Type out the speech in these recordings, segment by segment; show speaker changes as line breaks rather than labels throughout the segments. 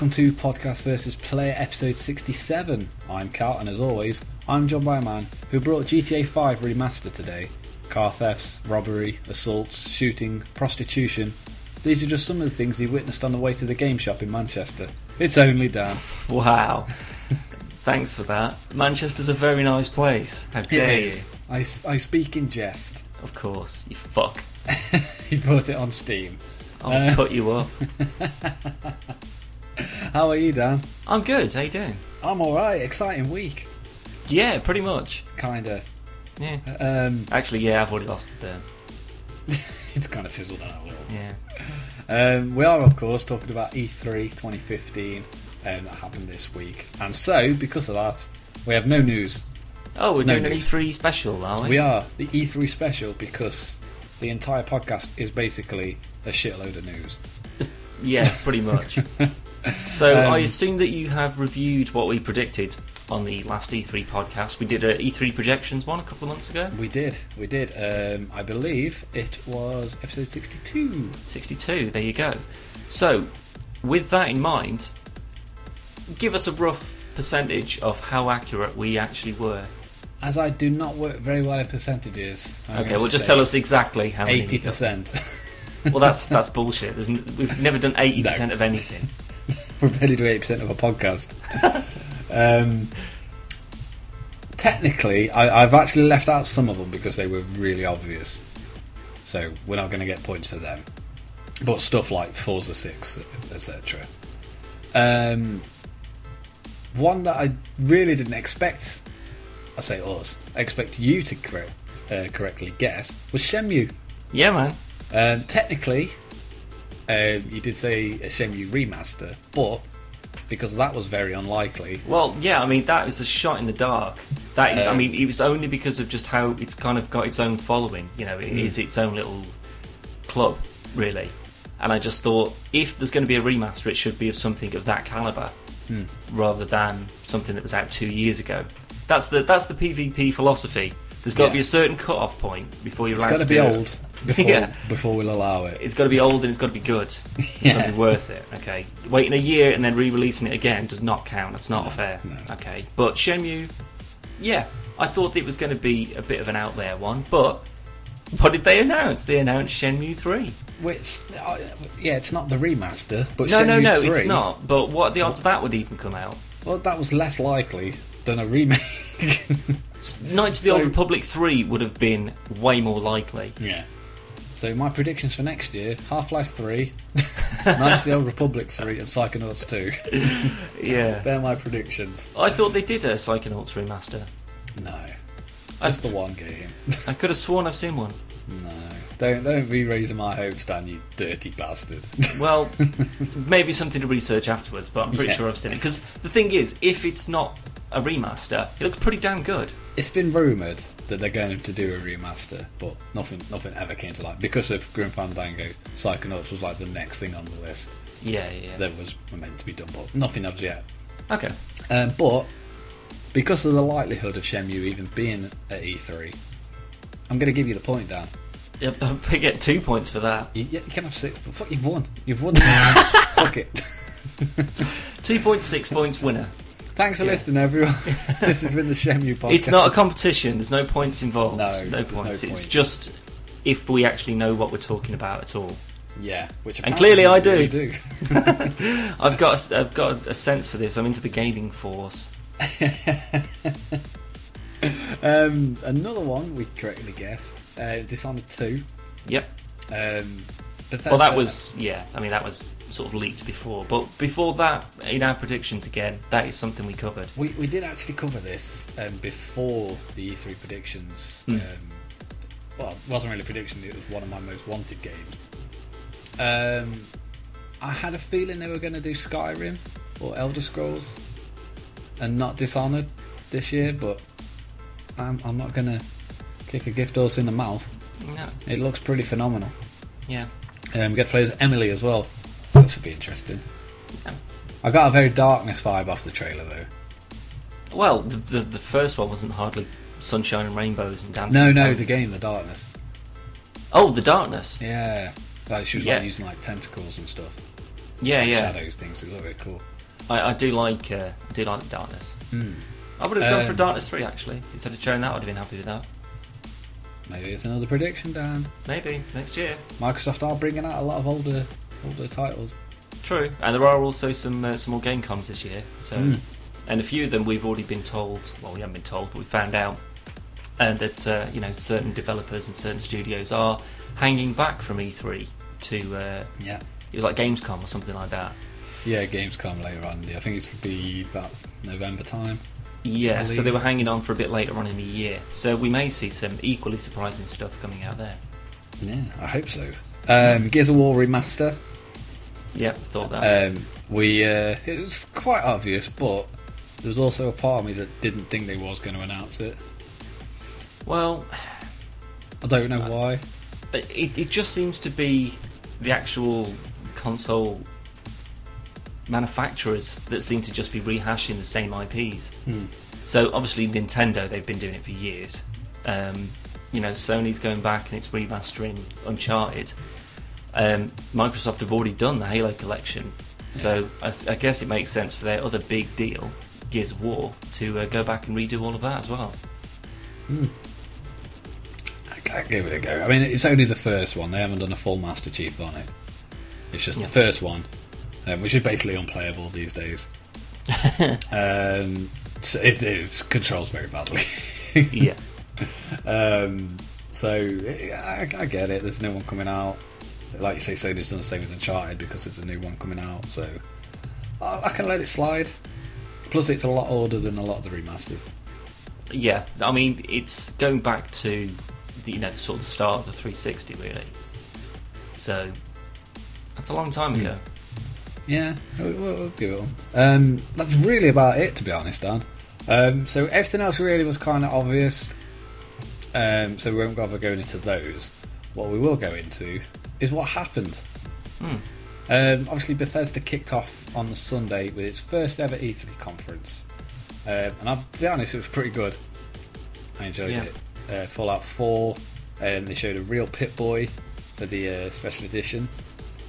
Welcome to Podcast versus Player episode 67. I'm Cal, and as always, I'm joined by a man who brought GTA 5 remaster today. Car thefts, robbery, assaults, shooting, prostitution. These are just some of the things he witnessed on the way to the game shop in Manchester. It's only Dan.
Wow. Thanks for that. Manchester's a very nice place. How dare you?
I, I speak in jest.
Of course, you fuck.
he bought it on Steam.
I'll
Uh.
cut you up.
How are you, Dan?
I'm good. How you doing?
I'm alright, exciting week.
Yeah, pretty much.
Kinda.
Yeah.
Um,
Actually, yeah, I've already lost the
it's kind of fizzled out a little.
Yeah.
Um, we are, of course, talking about E E3 2015 um, that happened this week. And so, because of that, we have no news.
Oh, we're
No
doing an. E3 special, are we?
We are the E3 special because the entire podcast is basically a shitload of news.
Yeah, pretty much. so
Um,
I assume that you have reviewed what we predicted on the last E3 podcast. We did an E3 projections one a couple of months ago.
We did, we did. Um, I believe it was episode 62.
62, there you go. So, with that in mind, give us a rough percentage of how accurate we actually were.
As I do not work very well at percentages. I'm
okay, well, just tell us exactly how many. we got.
80%.
Well, that's that's bullshit. There's n- we've never done 80% of anything.
We barely do 8% of a podcast. um, technically, I, I've actually left out some of them because they were really obvious. So we're not going to get points for them. But stuff like Forza 6, etc. Um, one that I really didn't expect, I say us, expect you to correct, uh, correctly guess, was Shenmue.
Yeah, man.
Um, technically, um, you did say a Shenmue remaster, but because that was very unlikely,
Well, yeah, I mean, that is a shot in the dark. That is, I
Um,
mean, it was only because of just how it's kind of got its own following. You know, it is its own little club, really. And I just thought, if there's going to be a remaster, it should be of something of that caliber, rather than something that was out two years ago. That's the that's the PvP philosophy. There's got to be a certain cut-off point before you're
it's
allowed
got to be
do it.
Before
Yeah.
before we'll allow it.
It's got to be old and it's got to be good. It's got
Yeah.
to be worth it. Okay, waiting a year and then re-releasing it again does not count. That's not fair.
no.
Okay, but Shenmue, yeah, I thought it was going to be a bit of an out there one, but what did they announce? They announced Shenmue three.
Which, uh, yeah, it's not the remaster, but
No, no,
Shenmue
no,
3,
it's not. But what are the odds that would even come out?
Well, that was less likely than a remake.
Knights of the
So-
Old Republic three would have been way more likely.
yeah. So my predictions for next year: Half-Life Three, Knights of the Old Republic Three, and Psychonauts Two.
Yeah,
They're my predictions.
I thought they did a Psychonauts remaster.
No,
I-
just the one game.
I could have sworn I've seen one.
No, don't don't be raising my hopes, Dan. You dirty bastard.
Well, maybe something to research afterwards, but I'm pretty
Yeah.
sure I've seen it. Because the thing is, if it's not a remaster, it looks pretty damn good.
it's been rumored that they're going to do a remaster, but nothing nothing ever came to light because of Grim Fandango. Psychonauts was like the next thing on the list
Yeah, yeah.
that was meant to be done, but nothing as yet.
Okay.
Um, but because of the likelihood of Shenmue even being at E3, I'm going to give you the point, Dan.
Yep, I get two points for that.
You, you can have six, but fuck, you've won. You've won. fuck it.
Two points, six points, winner.
Thanks for
Yeah.
listening, everyone. this has been the Shenmue podcast.
It's not a competition. There's no points involved.
No,
no
no
points.
points.
It's just if we actually know what we're talking about at all.
Yeah, which
And clearly I do.
you do.
I've got, a, I've got a sense for this. I'm into the gaming force.
Um, another one we correctly guessed. Uh, Dishonored Two.
Yep.
Um, Bethesda-
Well, that was yeah. I mean, that was sort of leaked before, but before that, in our predictions again, that is something we covered.
We, we did actually cover this um, before the E3 predictions.
Hmm.
Um, well, it wasn't really a prediction, it was one of my most wanted games. Um, I had a feeling they were going to do Skyrim or Elder Scrolls and not Dishonored this year, but I'm, I'm not going to kick a gift horse in the mouth.
No,
It looks pretty phenomenal.
yeah,
Um, we get to play as Emily as well, so that should be interesting.
Yeah.
I got a very darkness vibe off the trailer though.
Well, the, the the first one wasn't hardly sunshine and rainbows and dancing.
No, no, the game, the darkness.
Oh, the darkness.
Yeah, like she was
Yeah.
like using like tentacles and stuff.
Yeah, yeah.
shadows things. It look really cool.
I, I do like uh, I do like the darkness.
Hmm.
I would have gone for
Um,
Darkness Three actually instead of showing that. I'd have been happy with that.
Maybe it's another prediction, Dan.
Maybe next year.
Microsoft are bringing out a lot of older older titles.
True, and there are also some uh, some more game coms this year. So,
Mm.
and a few of them we've already been told. Well, we haven't been told, but we found out, and that uh, you know certain developers and certain studios are hanging back from E3 to uh,
Yeah.
it was like Gamescom or something like that.
Yeah, Gamescom later on. I think it's be about November time.
Yeah, so they were hanging on for a bit later on in the year. So we may see some equally surprising stuff coming out there.
Yeah, I hope so. Um, Gears of War remaster.
Yep, thought that.
Um, we uh, it was quite obvious, but there was also a part of me that didn't think they was going to announce it.
well,
I don't know why.
it, it just seems to be the actual console manufacturers that seem to just be rehashing the same IPs.
Hmm.
So obviously Nintendo, they've been doing it for years. Um, you know, Sony's going back and it's remastering Uncharted. Um, Microsoft have already done the Halo collection, so I guess it makes sense for their other big deal, Gears of War, to uh, go back and redo all of that as well.
I I'd give it a go. I mean, it's only the first one. They haven't done a full Master Chief on it. It's just
Yeah.
the first one, um, which is basically unplayable these days. um, so it, it controls very badly.
yeah,
Um, so I, I get it. There's no one coming out. Like you say, Sony's done the same as Uncharted because there's a new one coming out. So I, I can let it slide. Plus, it's a lot older than a lot of the remasters.
yeah. I mean, it's going back to the, you know sort of the start of the 360 really. So that's a long time ago.
Yeah, we'll, we'll give it one. Um, that's really about it, to be honest, Dan. Um, so everything else really was kind of obvious. Um, so we won't bother going into those. What we will go into is what happened.
Hmm.
Um, obviously, Bethesda kicked off on the Sunday with its first ever E3 conference, um, and I'll be honest, it was pretty good. I enjoyed
Yeah.
it. Uh, Fallout 4, um, they showed a real Pip-Boy for the uh, special edition.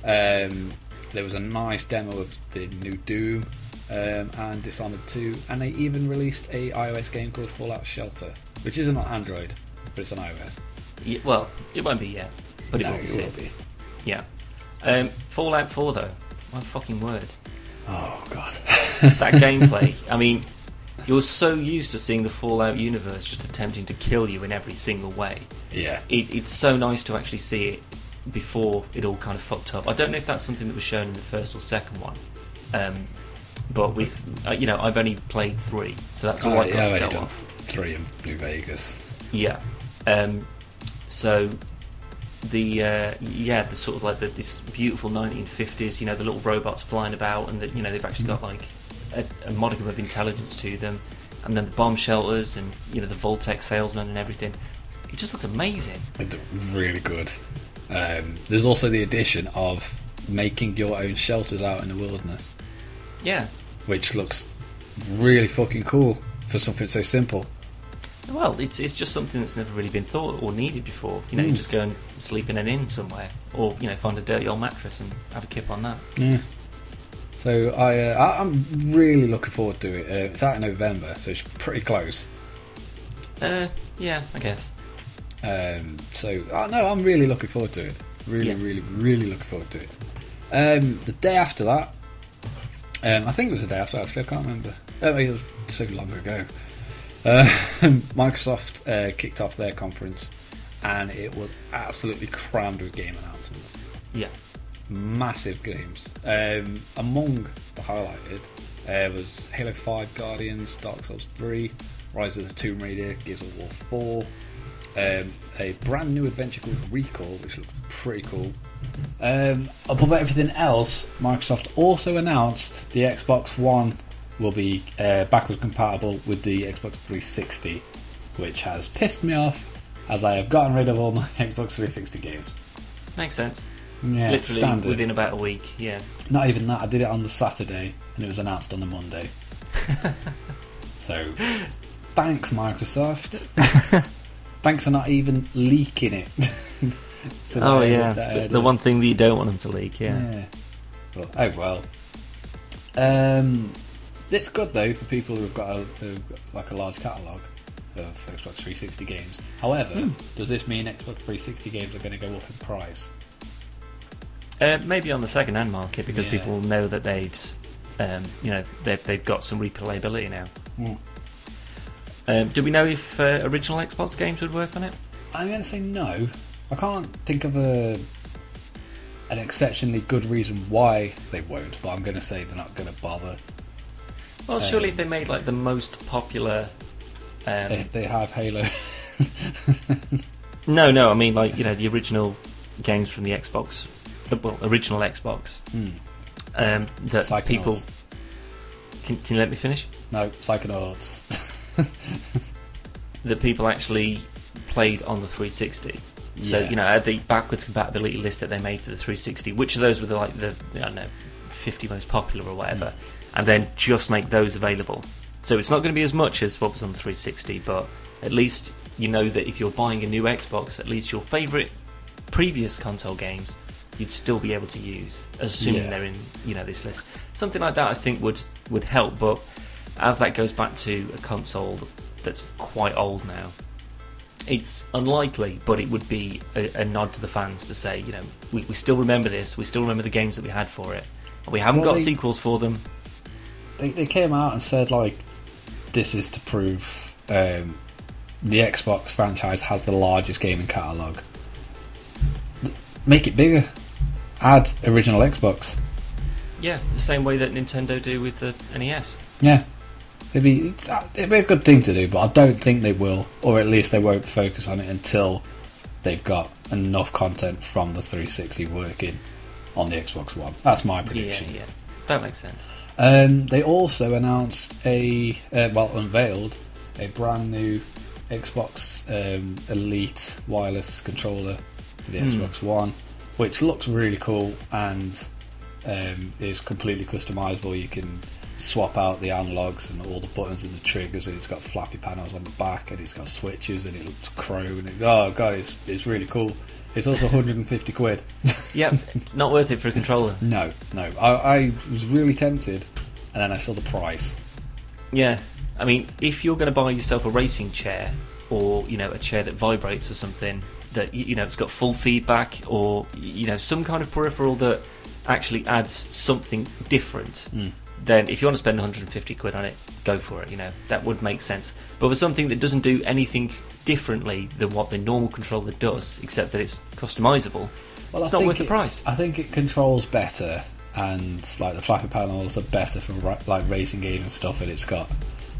Um, there was a nice demo of the new Doom um, and Dishonored 2, and they even released a iOS game called Fallout Shelter, which isn't on Android, but it's on iOS.
Yeah, well, it won't be yet, but it
No,
will be
it
soon.
will be.
Yeah. Um, Fallout 4 though, my fucking word.
Oh god.
That gameplay. I mean, you're so used to seeing the Fallout universe just attempting to kill you in every single way.
yeah.
It, it's so nice to actually see it before it all kind of fucked up. I don't know if that's something that was shown in the first or second one. Um, but with uh, you know, I've only played three, so that's all
Oh,
I've
yeah,
got
I've
to go off.
three in New Vegas.
Yeah. Um, so the uh, yeah, the sort of like the, this beautiful 1950s, you know, the little robots flying about, and that you know they've actually got like a, a modicum of intelligence to them, and then the bomb shelters, and you know the Vault-Tec salesman and everything. It just looks amazing.
Really good. Um, there's also the addition of making your own shelters out in the wilderness,
Yeah.
which looks really fucking cool for something so simple.
Well, it's it's just something that's never really been thought or needed before. You know, you
Mm.
just go and sleep in an inn somewhere, or you know, find a dirty old mattress and have a kip on that.
Yeah. So I, uh, I I'm really looking forward to it. Uh, it's out in November, so it's pretty close.
Uh, yeah, I guess.
Um, so uh, no, I'm really looking forward to it. Really,
Yeah.
really, really looking forward to it. Um, the day after that, um, I think it was the day after. Actually, I can't remember. Oh, it was so long ago. Uh, Microsoft uh, kicked off their conference, and it was absolutely crammed with game announcements.
Yeah.
Massive games. Um, among the highlighted uh, was Halo 5 Guardians, Dark Souls 3, Rise of the Tomb Raider, Gears of War 4, um, a brand new adventure called ReCore, which looks pretty cool. Um, above everything else, Microsoft also announced the Xbox One will be uh, backward compatible with the Xbox 360, which has pissed me off as I have gotten rid of all my Xbox 360 games.
Makes sense.
Yeah,
Literally
standard.
within about a week. Yeah.
Not even that. I did it on the Saturday, and it was announced on the Monday. so, thanks Microsoft. thanks for not even leaking it. So
oh yeah, the, the one thing that you don't want them to leak. Yeah.
Yeah. But, oh well. Um, it's good though for people who've got, a, who've got like a large catalogue of Xbox 360 games. However, does this mean Xbox 360 games are going to go up in price?
Uh, maybe on the second-hand market because
Yeah.
people know that they'd, um, you know, they've, they've got some replayability now.
Hmm.
Um, do we know if uh, original Xbox games would work on it?
I'm going to say no. I can't think of a an exceptionally good reason why they won't, but I'm going to say they're not going to bother.
Well, surely
Um,
if they made like the most popular. Um,
They, they have Halo.
No, no, I mean like you know the original games from the Xbox, uh, well, original Xbox.
Hmm.
Um, that
Psychonauts.
people can, can you let me finish?
No, Psychonauts.
That people actually played on the 360. So
Yeah.
you know at the backwards compatibility list that they made for the 360, which of those were the, like the I don't know 50 most popular or whatever,
Hmm.
And then just make those available. So it's not going to be as much as what was on 360, but at least you know that if you're buying a new Xbox, at least your favourite previous console games you'd still be able to use, assuming
Yeah.
they're in you know this list. Something like that I think would would help, but as that goes back to a console that's quite old now, it's unlikely, but it would be a, a nod to the fans to say, you know, we, we still remember this, we still remember the games that we had for it, and we haven't
Well,
got
they-
sequels for them.
They, they came out and said like this is to prove um, the Xbox franchise has the largest gaming catalog. Make it bigger. Add original Xbox.
Yeah, the same way that Nintendo do with the NES.
Yeah, it'd be it'd be a good thing to do, but I don't think they will, or at least they won't focus on it until they've got enough content from the 360 working on the Xbox One. That's my prediction.
Yeah, yeah, that makes sense.
Um, they also announced a uh, well unveiled a brand new Xbox um, Elite wireless controller for the
Hmm.
Xbox One, which looks really cool and um, is completely customizable. You can swap out the analogs and all the buttons and the triggers. And it's got flappy panels on the back and it's got switches and it looks chrome. And it, oh god, it's, it's really cool. It's also 150 quid.
Yep, not worth it for a controller.
No, no. I, I was really tempted, and then I saw the price.
Yeah, I mean, if you're going to buy yourself a racing chair, or you know, a chair that vibrates or something that you you know it's got full feedback, or you know, some kind of peripheral that actually adds something different, hmm. then if you want to spend 150 quid on it, go for it. You know, that would make sense. But for something that doesn't do anything differently than what the normal controller does, except that it's customizable,
Well,
it's
I
not worth the price.
I think it controls better, and like the flappy panels are better for like racing games and stuff, and it's got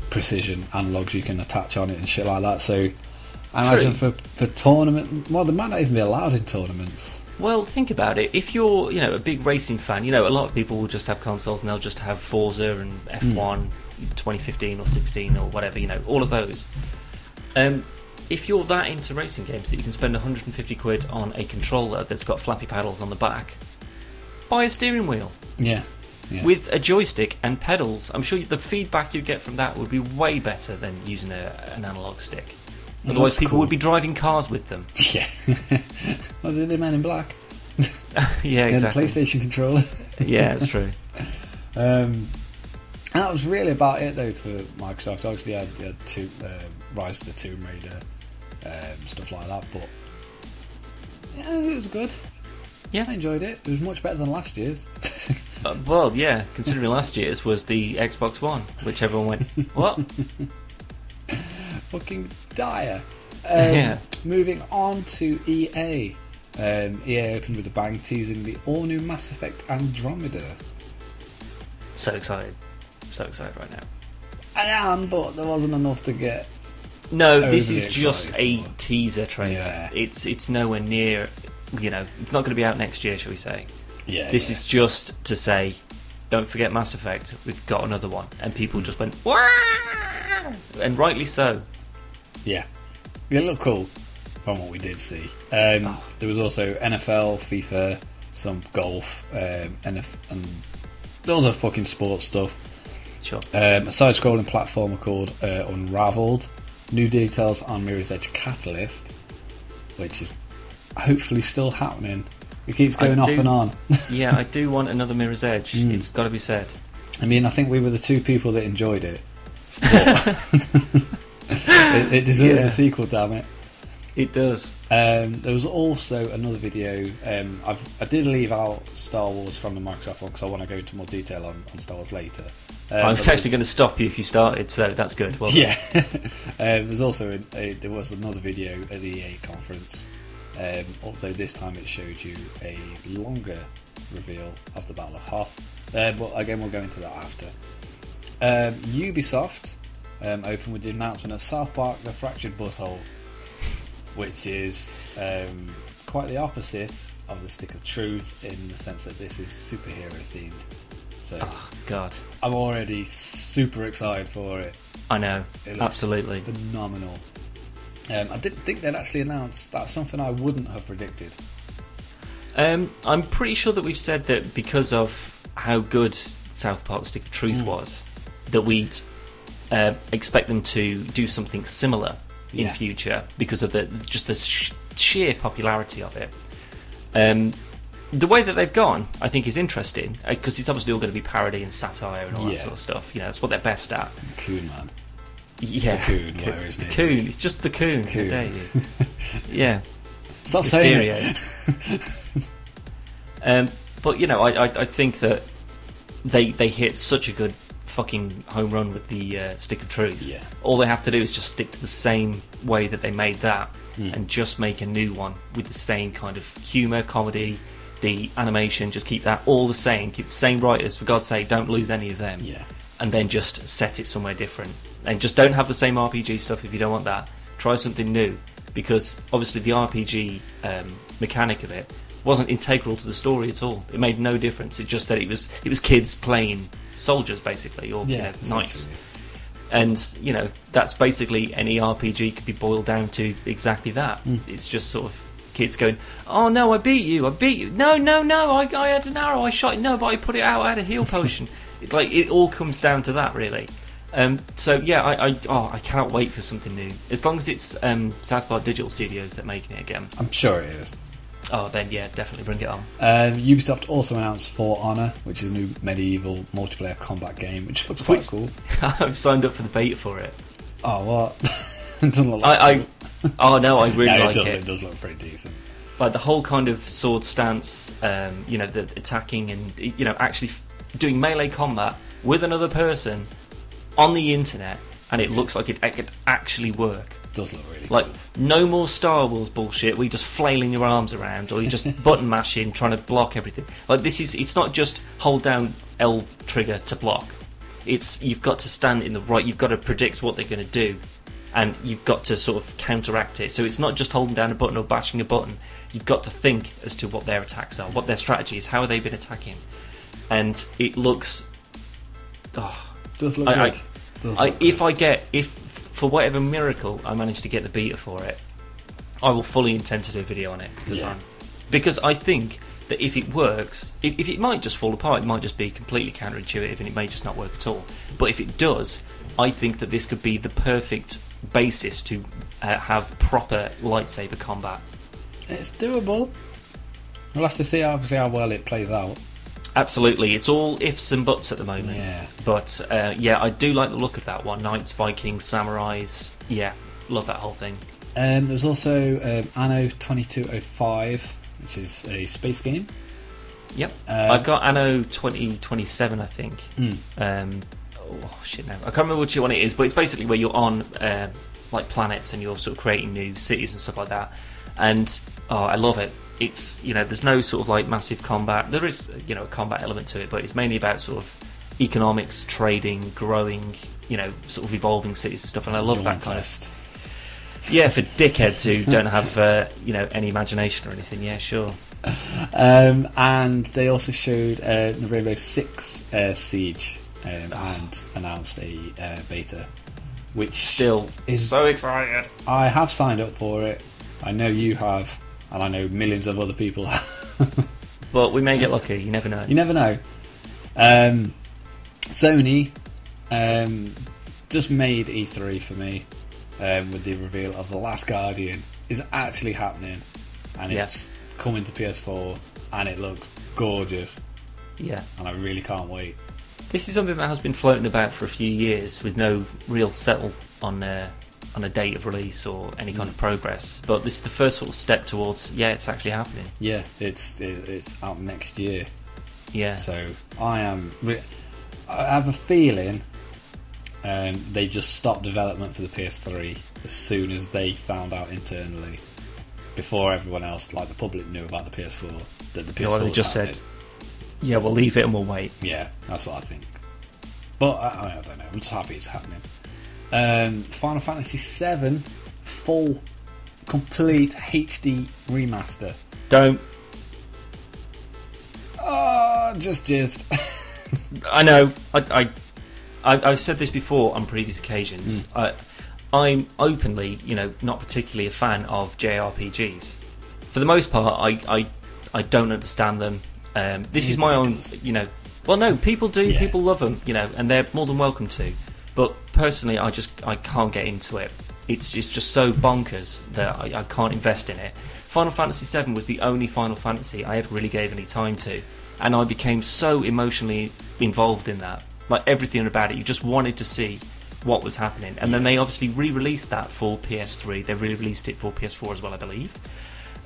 precision analogs you can attach on it and shit like that. So, I imagine for for tournament, well, they might not even be allowed in tournaments.
Well, think about it. If you're, you know, a big racing fan, you know, a lot of people will just have consoles and they'll just have Forza and F1 2015 or 16 or whatever, you know, all of those. Um, if you're that into racing games that you can spend 150 quid on a controller that's got flappy paddles on the back, buy a steering wheel
Yeah, yeah.
with a joystick and pedals. I'm sure the feedback you get from that would be way better than using a, an analog stick. Otherwise, people
cool.
would be driving cars with them.
yeah. well, they did Men in Black.
yeah, exactly.
the PlayStation controller.
yeah, that's true.
Um, and that was really about it though for Microsoft. Obviously, you had, had two, uh, Rise of the Tomb Raider, um, stuff like that. But yeah, it was good.
Yeah.
I enjoyed it. It was much better than last year's.
Uh, well, yeah, considering last year's was the Xbox One, which everyone went, what?
Fucking dire. Um,
Yeah.
Moving on to EA. Um, EA opened with a bang, teasing the all-new Mass Effect Andromeda.
So excited. So excited right now.
I am, but there wasn't enough to get.
No, this is just a teaser trailer.
Yeah.
It's it's nowhere near, you know, it's not going to be out next year, shall we say.
Yeah,
This
yeah.
is just to say, don't forget Mass Effect, we've got another one. And people just went, Wah! and rightly so.
Yeah. It looked cool from what we did see. Um,
Oh.
There was also NFL, FIFA, some golf, um, NF, and other fucking sports stuff.
Sure.
Um, a side scrolling platformer called uh, Unraveled. New details on Mirror's Edge Catalyst, which is hopefully still happening. It keeps going
I
off and on.
yeah, I do want another Mirror's Edge.
Mm.
It's got to be said.
I mean, I think we were the two people that enjoyed it. It, it deserves
Yeah.
a sequel, damn it.
It does.
Um, there was also another video. Um, I've, I did leave out Star Wars from the Microsoft one because I want to go into more detail on, on Star Wars later. Um,
I was actually going to stop you if you started, so that's good. Well,
Yeah. um, there's also a, a, there was another video at the EA conference. Um, although this time it showed you a longer reveal of the Battle of Hoth. Uh, but again, we'll go into that after. Um, Ubisoft um, opened with the announcement of South Park: The Fractured But Whole, which is um, quite the opposite of the Stick of Truth in the sense that this is superhero themed. So
Oh God,
I'm already super excited for it.
I know.
It
Absolutely.
phenomenal. Um, I didn't think they'd actually announce. That's something I wouldn't have predicted.
Um, I'm pretty sure that we've said that because of how good South Park Stick of Truth
Mm.
was, that we'd uh, expect them to do something similar in
Yeah.
future because of the just the sh- sheer popularity of it. Um, the way that they've gone, I think, is interesting because it's obviously all going to be parody and satire and all that sort of stuff. You know, that's what they're best at.
Coon man.
Yeah,
The coon,
Co-
whatever his
the
name
coon.
is.
It's just the coon.
Coon.
dare you? yeah.
Stop saying it.
Um, but you know, I, I, I think that they they hit such a good fucking home run with the uh, Stick of Truth.
Yeah.
All they have to do is just stick to the same way that they made that,
Mm.
and just make a new one with the same kind of humour, comedy, the animation. Just keep that all the same. Keep the same writers. For God's sake, don't lose any of them.
Yeah.
And then just set it somewhere different. And just don't have the same RPG stuff if you don't want that. Try something new because obviously the RPG um, mechanic of it wasn't integral to the story at all. It made no difference. It just that it was it was kids playing soldiers basically or you know, knights. And you know that's basically any RPG could be boiled down to exactly that.
Mm.
It's just sort of kids going, "Oh no, I beat you! I beat you! No, no, no! I, I had an arrow, I shot it. No, but I put it out. I had a heal potion." it's like it all comes down to that, really. Um, so yeah, I, I oh I cannot wait for something new. As long as it's um, South Park Digital Studios that making it again.
I'm sure it is.
Oh, then yeah, definitely bring it on.
Um, Ubisoft also announced For Honor, which is a new medieval multiplayer combat game, which looks quite
Which-
cool.
I've signed up for the beta for it.
Oh, what? it doesn't look like
I, I oh no, I really
no,
like
it does.
it.
It does look pretty decent.
like the whole kind of sword stance, um, you know, the attacking and you know actually doing melee combat with another person on the internet, and it looks like it, it could actually work.
Does look really.
Like no more Star Wars bullshit. where you're just flailing your arms around, or you're just button mashing, trying to block everything. Like this is, it's not just hold down L trigger to block. It's you've got to stand in the right. You've got to predict what they're going to do, and you've got to sort of counteract it. So it's not just holding down a button or bashing a button. You've got to think as to what their attacks are, what their strategy is, how have they been attacking, and it looks. Oh,
does look
I- I-
good. Does
I,
good.
if I get if for whatever miracle I manage to get the beta for it, I will fully intend to do a video on it because
Yeah.
I'm because I think that if it works, if, if it might just fall apart, it might just be completely counterintuitive and it may just not work at all. But if it does, I think that this could be the perfect basis to uh, have proper lightsaber combat.
It's doable. We'll have to see obviously how well it plays out.
Absolutely, it's all ifs and buts at the moment.
Yeah.
But uh, yeah, I do like the look of that one. Knights, Vikings, samurais. Yeah, love that whole thing.
Um, there's also um, Anno 2205, which is a space game.
Yep.
Uh,
I've got Anno 2027, I think.
Mm.
Um, oh, shit, no. I can't remember which one it is, but it's basically where you're on um like planets and you're sort of creating new cities and stuff like that. And oh, I love it. It's, you know, there's no sort of like massive combat. There is, you know, a combat element to it, but it's mainly about sort of economics, trading, growing, you know, sort of evolving cities and stuff. And I love that kind of. Yeah, for dickheads who don't have, uh, you know, any imagination or anything. Yeah, sure.
Um, and they also showed uh, the Rainbow Six uh, Siege um, and announced a uh, beta, which
Still
is
so excited.
I have signed up for it. I know you have, and I know millions of other people have.
But we may get lucky. You never know.
you never know. Um, Sony um, just made E3 for me um, with the reveal of The Last Guardian is actually happening, and
Yeah.
it's coming to PS4 and it looks gorgeous,
Yeah.
and I really can't wait.
This is something that has been floating about for a few years with no real settle on uh, on a date of release or any kind of progress. But this is the first sort of step towards yeah, it's actually happening.
Yeah, it's it's out next year,
Yeah.
so I am. I have a feeling um, they just stopped development for the PS3 as soon as they found out internally, before everyone else, like the public, knew about the PS4. That the PS4
Yeah, well, they just
happening.
said- yeah, we'll leave it and we'll wait.
Yeah, that's what I think. But I, I don't know. I'm just happy it's happening. Um, Final Fantasy VII full, complete HD remaster.
Don't.
Oh, just just.
I know. I, I, I I've said this before on previous occasions. I, I'm openly, you know, not particularly a fan of JRPGs. For the most part, I, I, I don't understand them. Um, this is my own, you know. Well, no, people do.
Yeah.
People love them, you know, and they're more than welcome to. But personally, I just I can't get into it. It's it's just so bonkers that I, I can't invest in it. Final Fantasy VII was the only Final Fantasy I ever really gave any time to, and I became so emotionally involved in that. Like everything about it, you just wanted to see what was happening. And then they obviously re-released that for PS3. They re-released it for PS4 as well, I believe.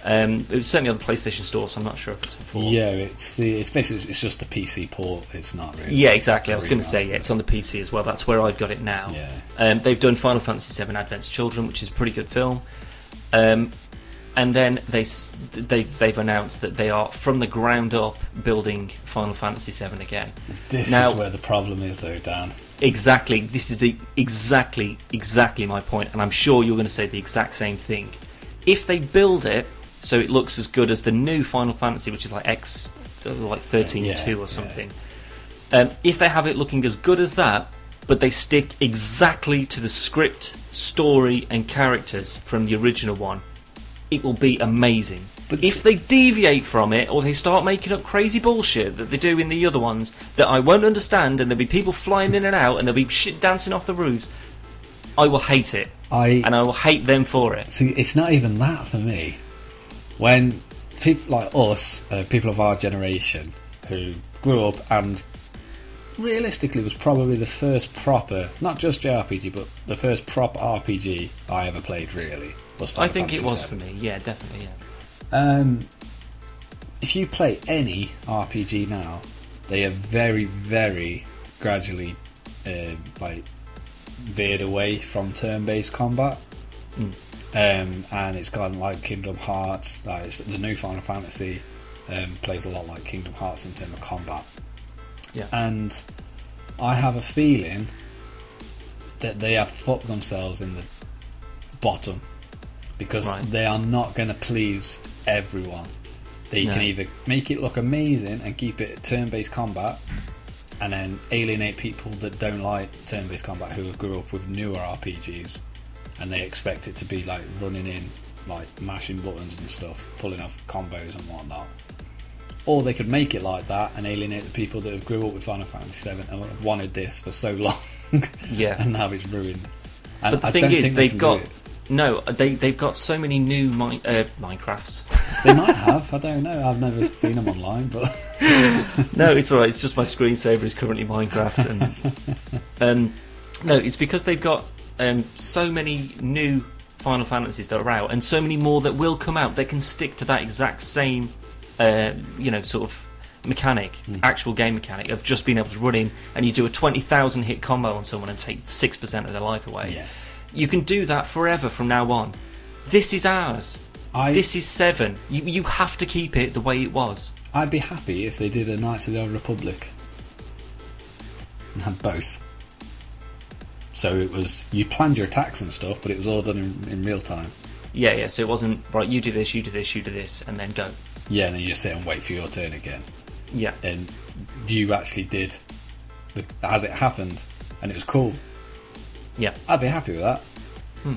Um, it was certainly on the PlayStation Store, so I'm not sure if it's for.
yeah, it's the it's basically it's just a PC port. It's not really.
Yeah, exactly. I was going to say yeah, it's on the PC as well. That's where I've got it now.
Yeah.
Um, they've done Final Fantasy VII: Advent's Children, which is a pretty good film. Um, and then they they've, they've announced that they are from the ground up building Final Fantasy VII again.
This
Now-
is where the problem is, though, Dan.
Exactly. This is the, exactly exactly my point, and I'm sure you're going to say the exact same thing. If they build it so it looks as good as the new Final Fantasy, which is like X, like thirteen
Yeah,
two or something, um, if they have it looking as good as that, but they stick exactly to the script, story, and characters from the original one, it will be amazing.
But
if they deviate from it or they start making up crazy bullshit that they do in the other ones that I won't understand and there'll be people flying in and out and there'll be shit dancing off the roofs, I will hate it.
I
And I will hate them for it.
See, it's not even that for me. When people like us, uh, people of our generation, who grew up and realistically was probably the first proper, not just JRPG, but the first proper RPG I ever played. Really, was Final
I think it was for me. Yeah, definitely. Yeah.
Um, if you play any RPG now, they are very, very gradually um like veered away from turn-based combat.
Mm.
Um, and it's gone like Kingdom Hearts. Like it's, the new Final Fantasy um, plays a lot like Kingdom Hearts in terms of combat.
Yeah.
And I have a feeling that they have fucked themselves in the bottom because
Right.
they are not going to please everyone. They
No.
can either make it look amazing and keep it turn-based combat, and then alienate people that don't like turn-based combat who have grew up with newer RPGs, and they expect it to be like running in, like mashing buttons and stuff, pulling off combos and whatnot. Or they could make it like that and alienate the people that have grew up with Final Fantasy VII and have wanted this for so long,
Yeah.
and now it's ruined. And
But the
I
thing is,
they
they've
can
got no. They they've got so many new mi- uh, Minecrafts.
They might have. I don't know. I've never seen them online, but
no, it's alright. It's just my screensaver is currently Minecraft, and um, no, it's because they've got um, so many new Final Fantasies that are out, and so many more that will come out that can stick to that exact same, uh, you know, sort of mechanic, actual game mechanic of just being able to run in and you do a twenty thousand hit combo on someone and take six percent of their life away.
yeah.
You can do that forever from now on. This is ours.
I
This is seven. You you have to keep it the way it was.
I'd be happy if they did a Knights of the Old Republic and had both. So it was you planned your attacks and stuff, but it was all done in, in real time.
Yeah, yeah. So it wasn't right. You do this, you do this, you do this, and then go.
Yeah, and then you just sit and wait for your turn again.
Yeah,
And you actually did the, as it happened, and it was cool.
yeah.
I'd be happy with that.
Hmm.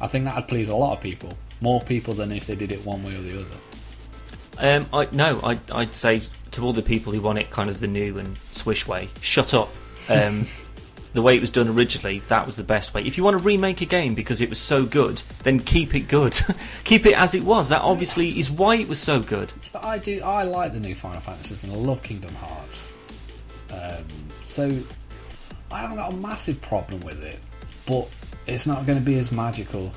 I think that'd please a lot of people, more people than if they did it one way or the other.
Um, I no, I I'd say to all the people who want it kind of the new and swish way, shut up. Um, the way it was done originally, that was the best way. If you want to remake a game because it was so good, then keep it good. keep it as it was. That obviously is why it was so good.
But I do. I like the new Final Fantasies and I love Kingdom Hearts. Um, so I haven't got a massive problem with it, but it's not going to be as magical.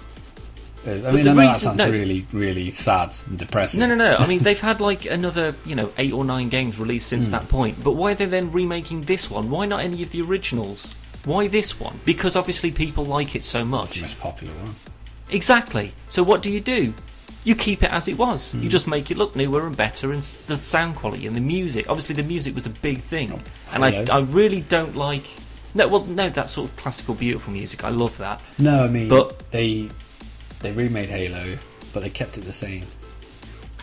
Uh, I mean, I know that sounds
no.
really, really sad and depressing.
No, no, no. I mean, they've had like another, you know, eight or nine games released since
Hmm.
that point. But why are they then remaking this one? Why not any of the originals? Why this one? Because obviously people like it so
It's
much.
the most popular one.
Exactly. So what do you do? You keep it as it was.
Hmm.
You just make it look newer and better, and the sound quality and the music. Obviously, the music was a big thing,
Oh,
and I. I really don't like. No, well, no, that sort of classical, beautiful music. I love that.
No, I mean,
But-
they they remade Halo, but they kept it the same.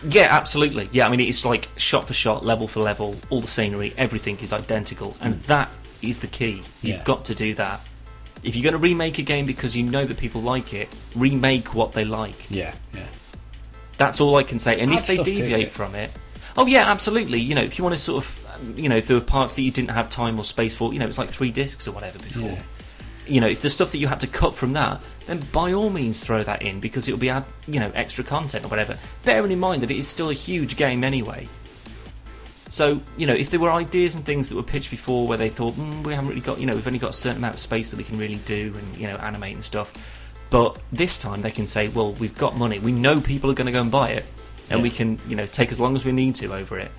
Yeah, absolutely. Yeah, I mean, it's like shot for shot, level for level, all the scenery, everything is identical, and that is the key. You've
Yeah.
got to do that. If you're going to remake a game because you know that people like it, remake what they like.
Yeah, yeah.
That's all I can say. And
Add
if they deviate
it.
from it, oh yeah, absolutely. You know, if you want to sort of, you know, if there were parts that you didn't have time or space for, you know, it's like three discs or whatever before.
Yeah.
You know, if there's stuff that you had to cut from that, then by all means throw that in because it'll be add, you know, extra content or whatever. Bearing in mind that it is still a huge game anyway. So, you know, if there were ideas and things that were pitched before where they thought, mm, we haven't really got, you know, we've only got a certain amount of space that we can really do and, you know, animate and stuff. But this time they can say, well, we've got money. We know people are going to go and buy it. And
Yeah.
we can, you know, take as long as we need to over it.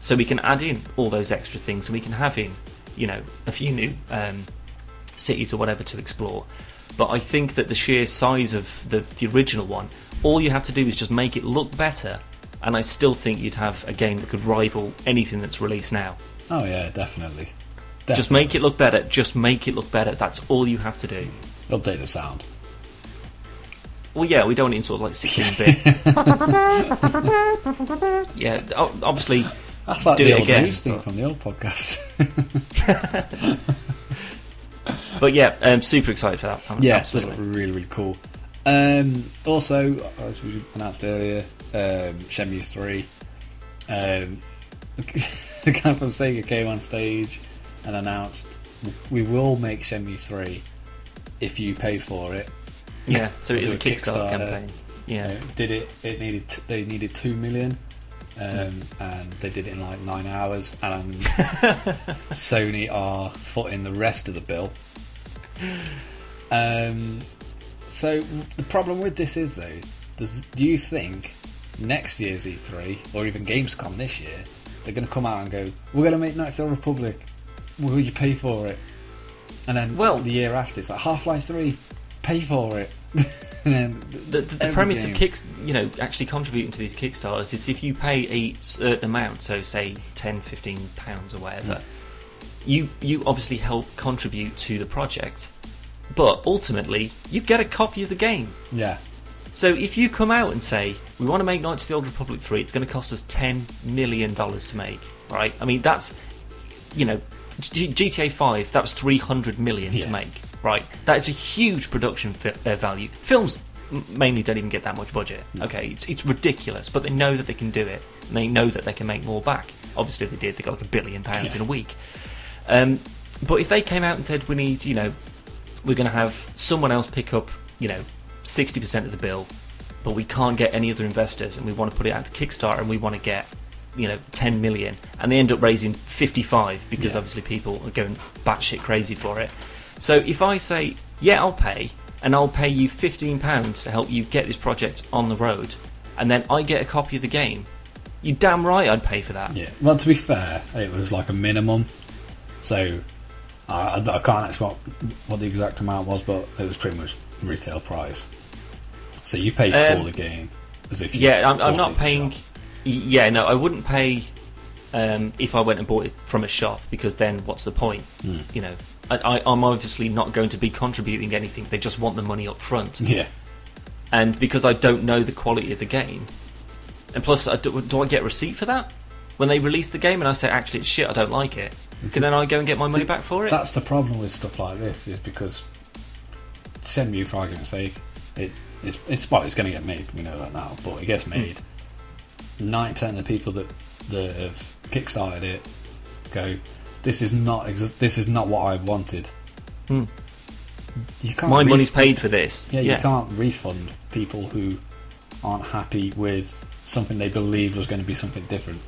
So we can add in all those extra things and we can have in, you know, a few new um, cities or whatever to explore. But I think that the sheer size of the, the original one, all you have to do is just make it look better. And I still think you'd have a game that could rival anything that's released now.
Oh yeah, definitely.
Just make it look better. Just make it look better. That's all you have to do.
update the sound.
Well, yeah, we don't want it in sort of like 16 bit. yeah, obviously,
That's like
Do
the
it
old
again.
news thing from the old podcast.
but yeah, I'm um, super excited for that.
yeah, it's
absolutely.
really really cool. Um, also, as we announced earlier, um, Shenmue three. Um, the guy from Sega came on stage and announced, "We will make Shenmue three if you pay for it."
Yeah, so it is a Kickstarter,
Kickstarter.
campaign. Yeah,
Uh, did it? It needed. T- they needed two million, um, and they did it in like nine hours. And Sony are footing the rest of the bill. Um, so the problem with this is though, does do you think next year's E3 or even Gamescom this year they're going to come out and go, "We're going to make Knights of the Republic. Will you pay for it?" And then
Well-
the year after, it's like Half Life Three, pay for it. and then
the, the, the premise
game-
of kicks, you know, actually contributing to these Kickstarters is if you pay a certain amount, so say 10, 15 pounds or whatever, hmm. you you obviously help contribute to the project, but ultimately you get a copy of the game.
Yeah,
So if you come out and say we want to make Knights of the Old Republic three, it's going to cost us ten million dollars to make, right? I mean that's you know G- GTA five that was three hundred million
Yeah.
to make, right? That is a huge production fi- uh, value. Films mainly don't even get that much budget. Okay, it's, it's ridiculous, but they know that they can do it. And they know that they can make more back. Obviously, they did. They got like a billion pounds
Yeah.
in a week. Um, but if they came out and said we need, you know, we're going to have someone else pick up, you know, 60% of the bill, but we can't get any other investors and we want to put it out to Kickstarter and we want to get, you know, 10 million and they end up raising 55 because
Yeah.
obviously people are going batshit crazy for it. So if I say, yeah, I'll pay and I'll pay you 15 pounds to help you get this project on the road and then I get a copy of the game, you damn right I'd pay for that.
yeah. Well, to be fair, it was like a minimum, so I, I can't actually what, what the exact amount was, but it was pretty much retail price. So you pay
Um,
for the game as if you
Yeah, I'm, I'm not paying.
shop.
Yeah, no, I wouldn't pay um, if I went and bought it from a shop because then what's the point?
Hmm.
You know, I, I, I'm obviously not going to be contributing anything. They just want the money up front,
Yeah,
and because I don't know the quality of the game, and plus, I do, do I get a receipt for that when they release the game and I say actually it's shit, I don't like it? Can then I go and get my money
See,
back for it?
That's the problem with stuff like this is because Shenmue, for argument's sake, it, it's it's well, it's going to get made. We know that now, but it gets made. Ninety percent of the people that that have kickstarted it go, "This is not ex- this is not what I wanted."
Hmm.
You can't
My
ref-
money's paid for this.
Yeah, you can't refund people who aren't happy with something they believed was going to be something different.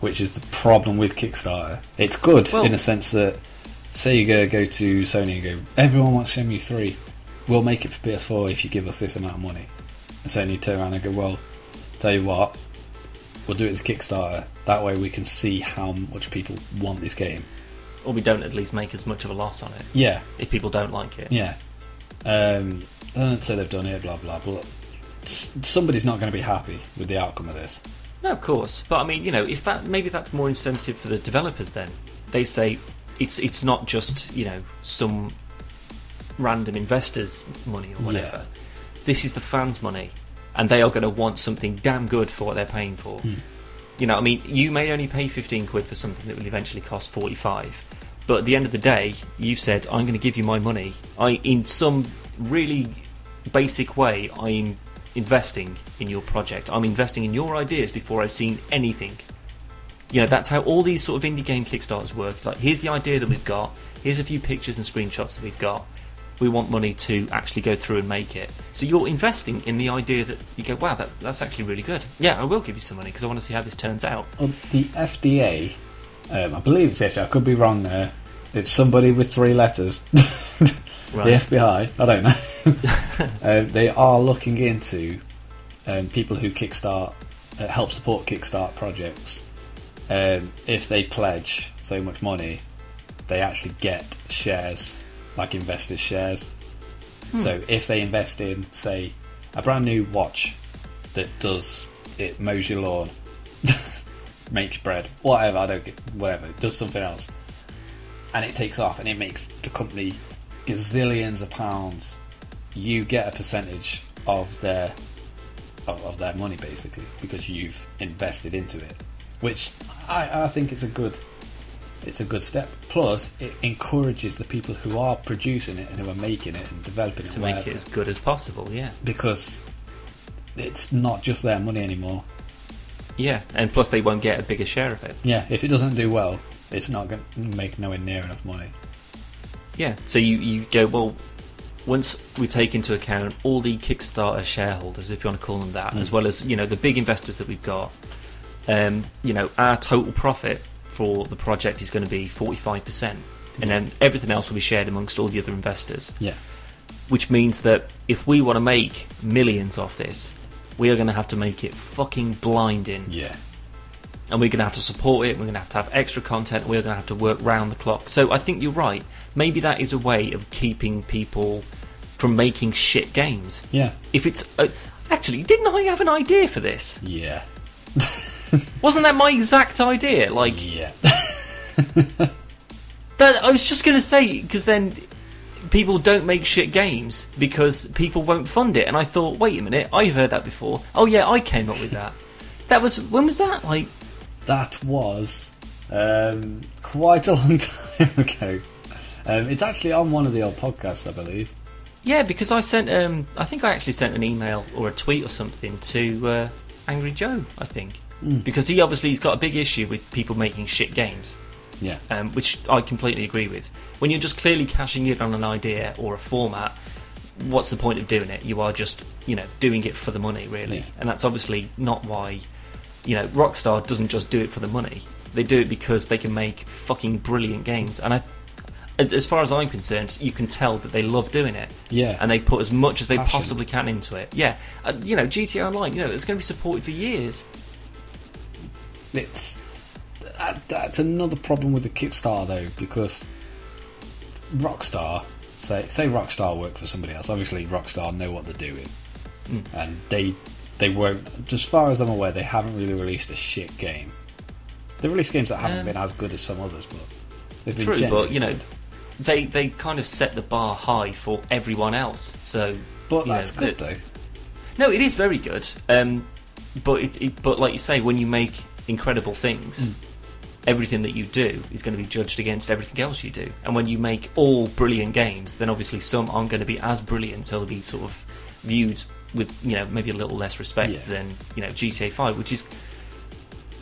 Which is the problem with Kickstarter. It's good
Well-
in a sense that Sega go to Sony and go, everyone wants Shenmue 3. We'll make it for PS4 if you give us this amount of money. And Sony turn around and go, well, tell you what, we'll do it as a Kickstarter. That way we can see how much people want this game.
Or we don't at least make as much of a loss on it
Yeah,
if people don't like it.
Yeah. Um, I don't say they've done it, blah blah. S- somebody's not going to be happy with the outcome of this.
No, of course. But I mean, you know, if that maybe that's more incentive for the developers. Then they say it's it's not just you know some random investors' money or whatever.
Yeah.
This is the fans' money, and they are going to want something damn good for what they're paying for. Hmm. You know, I mean, you may only pay fifteen quid for something that will eventually cost forty five. But at the end of the day, you've said I'm going to give you my money. I, in some really basic way, I'm investing in your project. I'm investing in your ideas before I've seen anything. You know, that's how all these sort of indie game Kickstarters work. It's like, here's the idea that we've got. Here's a few pictures and screenshots that we've got. We want money to actually go through and make it. So you're investing in the idea that you go, wow, that, that's actually really good. Yeah, I will give you some money because I want to see how this turns out.
Well, the FDA, um, I believe it's FDA. I could be wrong there. It's somebody with three letters.
Right.
The FBI. I don't know. um, they are looking into um, people who kickstart, uh, help support kickstart projects. Um, if they pledge so much money, they actually get shares, like investors' shares. So if they invest in, say, a brand new watch that does it mows your lawn, makes bread, whatever, I don't get whatever, it does something else. And it takes off and it makes the company gazillions of pounds. You get a percentage of their of, of their money basically because you've invested into it. Which I, I think it's a good it's a good step. Plus it encourages the people who are producing it and who are making it and developing it
To make it as good as possible, yeah.
because it's not just their money anymore.
Yeah, and plus they won't get a bigger share of it.
Yeah, if it doesn't do well, it's not going to make nowhere near enough money.
Yeah, so you, you go, well, once we take into account all the Kickstarter shareholders, if you want to call them that, hmm. as well as, you know, the big investors that we've got, um, you know, our total profit for the project is going to be 45%. And then everything else will be shared amongst all the other investors.
Yeah.
Which means that if we want to make millions off this, we are going to have to make it fucking blinding
Yeah.
and we're going to have to support it. We're going to have to have extra content. We're going to have to work round the clock. So I think you're right. Maybe that is a way of keeping people from making shit games.
Yeah.
If it's uh, actually, didn't I have an idea for this?
Yeah.
Wasn't that my exact idea? Like
Yeah.
that, I was just going to say because then people don't make shit games because people won't fund it. And I thought, wait a minute, I've heard that before. Oh yeah, I came up with that. That was when was that? Like
That was um, quite a long time ago. Um, it's actually on one of the old podcasts, I believe.
Yeah, because I sent, um, I think I actually sent an email or a tweet or something to uh, Angry Joe. I think because he obviously has got a big issue with people making shit games,
Yeah.
um, which I completely agree with. When you're just clearly cashing in on an idea or a format, what's the point of doing it? You are just, you know, doing it for the money, really,
Yeah.
and that's obviously not why. You know, Rockstar doesn't just do it for the money; they do it because they can make fucking brilliant games. And I, as as far as I'm concerned, you can tell that they love doing it
Yeah.
and they put as much as they
Passion.
possibly can into it. Yeah, uh, you know, GTA Online, you know, it's going to be supported for years.
It's that, that's another problem with the Kickstarter though, because Rockstar say say Rockstar work for somebody else. Obviously, Rockstar know what they're doing,
Mm.
and they they won't. As far as I'm aware, they haven't really released a shit game. They released games that haven't
Um,
been as good as some others, but they've been
True, but you know,
good.
they they kind of set the bar high for everyone else. So,
But
you know,
that's good though.
No, it is very good. Um, but it, it, but like you say, when you make incredible things,
Mm.
everything that you do is going to be judged against everything else you do. And when you make all brilliant games, then obviously some aren't going to be as brilliant, so they'll be sort of viewed with you know maybe a little less respect
Yeah.
than you know GTA Five, which is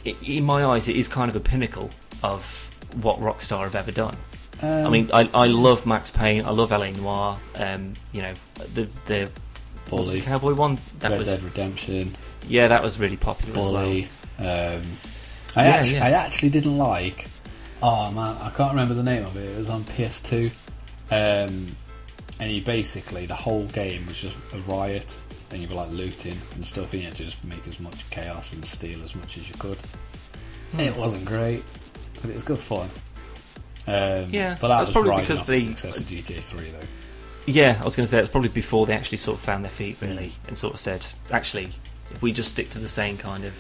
in my eyes it is kind of a pinnacle of what Rockstar have ever done. I mean, I, I love Max Payne. I love LA Noire. Um, you know, the the what was
Bully,
the cowboy one that
Red
was
Dead Redemption,
yeah, that was really popular.
Bully. Um, I,
Yeah,
actually,
yeah.
I actually didn't like. Oh man, I can't remember the name of it. It was on PS2, um, and you basically the whole game was just a riot, and you were like looting and stuff. And you had to just make as much chaos and steal as much as you could.
Hmm.
It wasn't great, but it was good fun. Um,
Yeah,
but that
that's
was
probably because
the success of GTA 3 though.
Yeah, I was going to say it's probably before they actually sort of found their feet, really, and sort of said, actually, if we just stick to the same kind of.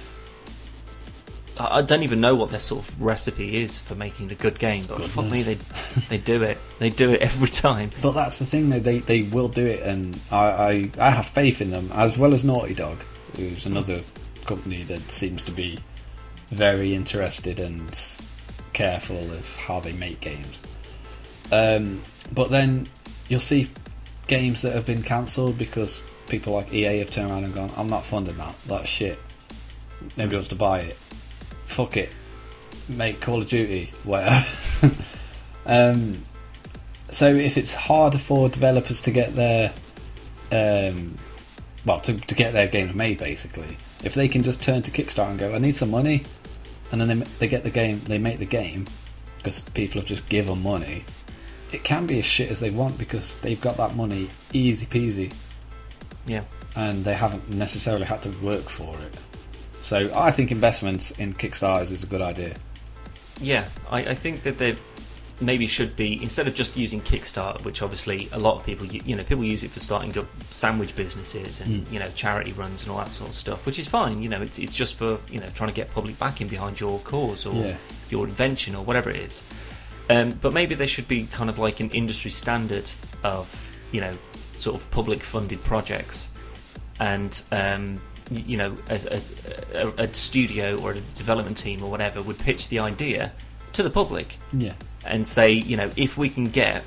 I don't even know what their sort of recipe is for making a good game, but fuck me, they they do it. They do it every time.
But that's the thing, though. They they will do it, and I, I I have faith in them as well as Naughty Dog, who's another company that seems to be very interested and careful of how they make games. Um, but then you'll see games that have been cancelled because people like EA have turned around and gone, "I'm not funding that. That's shit. Nobody wants to buy it. Fuck it. Make Call of Duty, whatever." um, so if it's harder for developers to get their um, well to, to get their games made basically if they can just turn to kickstarter and go i need some money and then they, they get the game they make the game because people have just given money it can be as shit as they want because they've got that money easy peasy
Yeah.
and they haven't necessarily had to work for it so i think investments in kickstarters is a good idea
Yeah, I, I think that they maybe should be instead of just using Kickstarter, which obviously a lot of people you know people use it for starting up sandwich businesses and
Mm.
you know charity runs and all that sort of stuff, which is fine. You know, it's it's just for you know trying to get public backing behind your cause or
Yeah.
your invention or whatever it is. Um, but maybe there should be kind of like an industry standard of you know sort of public funded projects and um, you know, as, as a, a studio or a development team or whatever would pitch the idea to the public
yeah
and say, you know, if we can get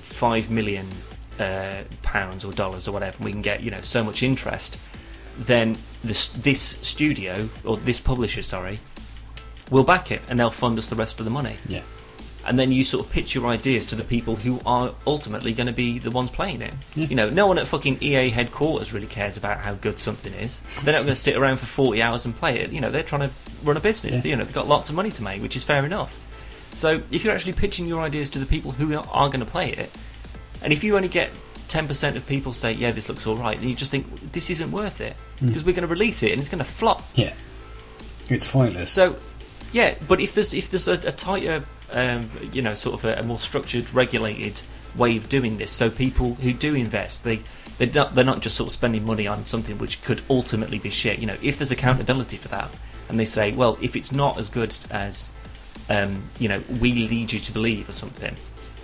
five million uh, pounds or dollars or whatever, we can get you know so much interest, then this this studio or this publisher, sorry, will back it and they'll fund us the rest of the money.
yeah
And then you sort of pitch your ideas to the people who are ultimately going to be the ones playing it.
Yeah.
You know, no one at fucking EA headquarters really cares about how good something is. They're not going to sit around for 40 hours and play it. You know, they're trying to run a business.
Yeah.
You know, they've got lots of money to make, which is fair enough. So if you're actually pitching your ideas to the people who are, going to play it, and if you only get 10% of people say, yeah, this looks alright, then you just think, this isn't worth it. Hmm. Because we're going to release it and it's going to flop.
yeah it's pointless
So, yeah, but if there's if there's a, a tighter, um, you know, sort of a, a more structured, regulated way of doing this, so people who do invest, they they're not, they're not just sort of spending money on something which could ultimately be shit. You know, if there's accountability for that, and they say, well, if it's not as good as, um, you know, we lead you to believe or something,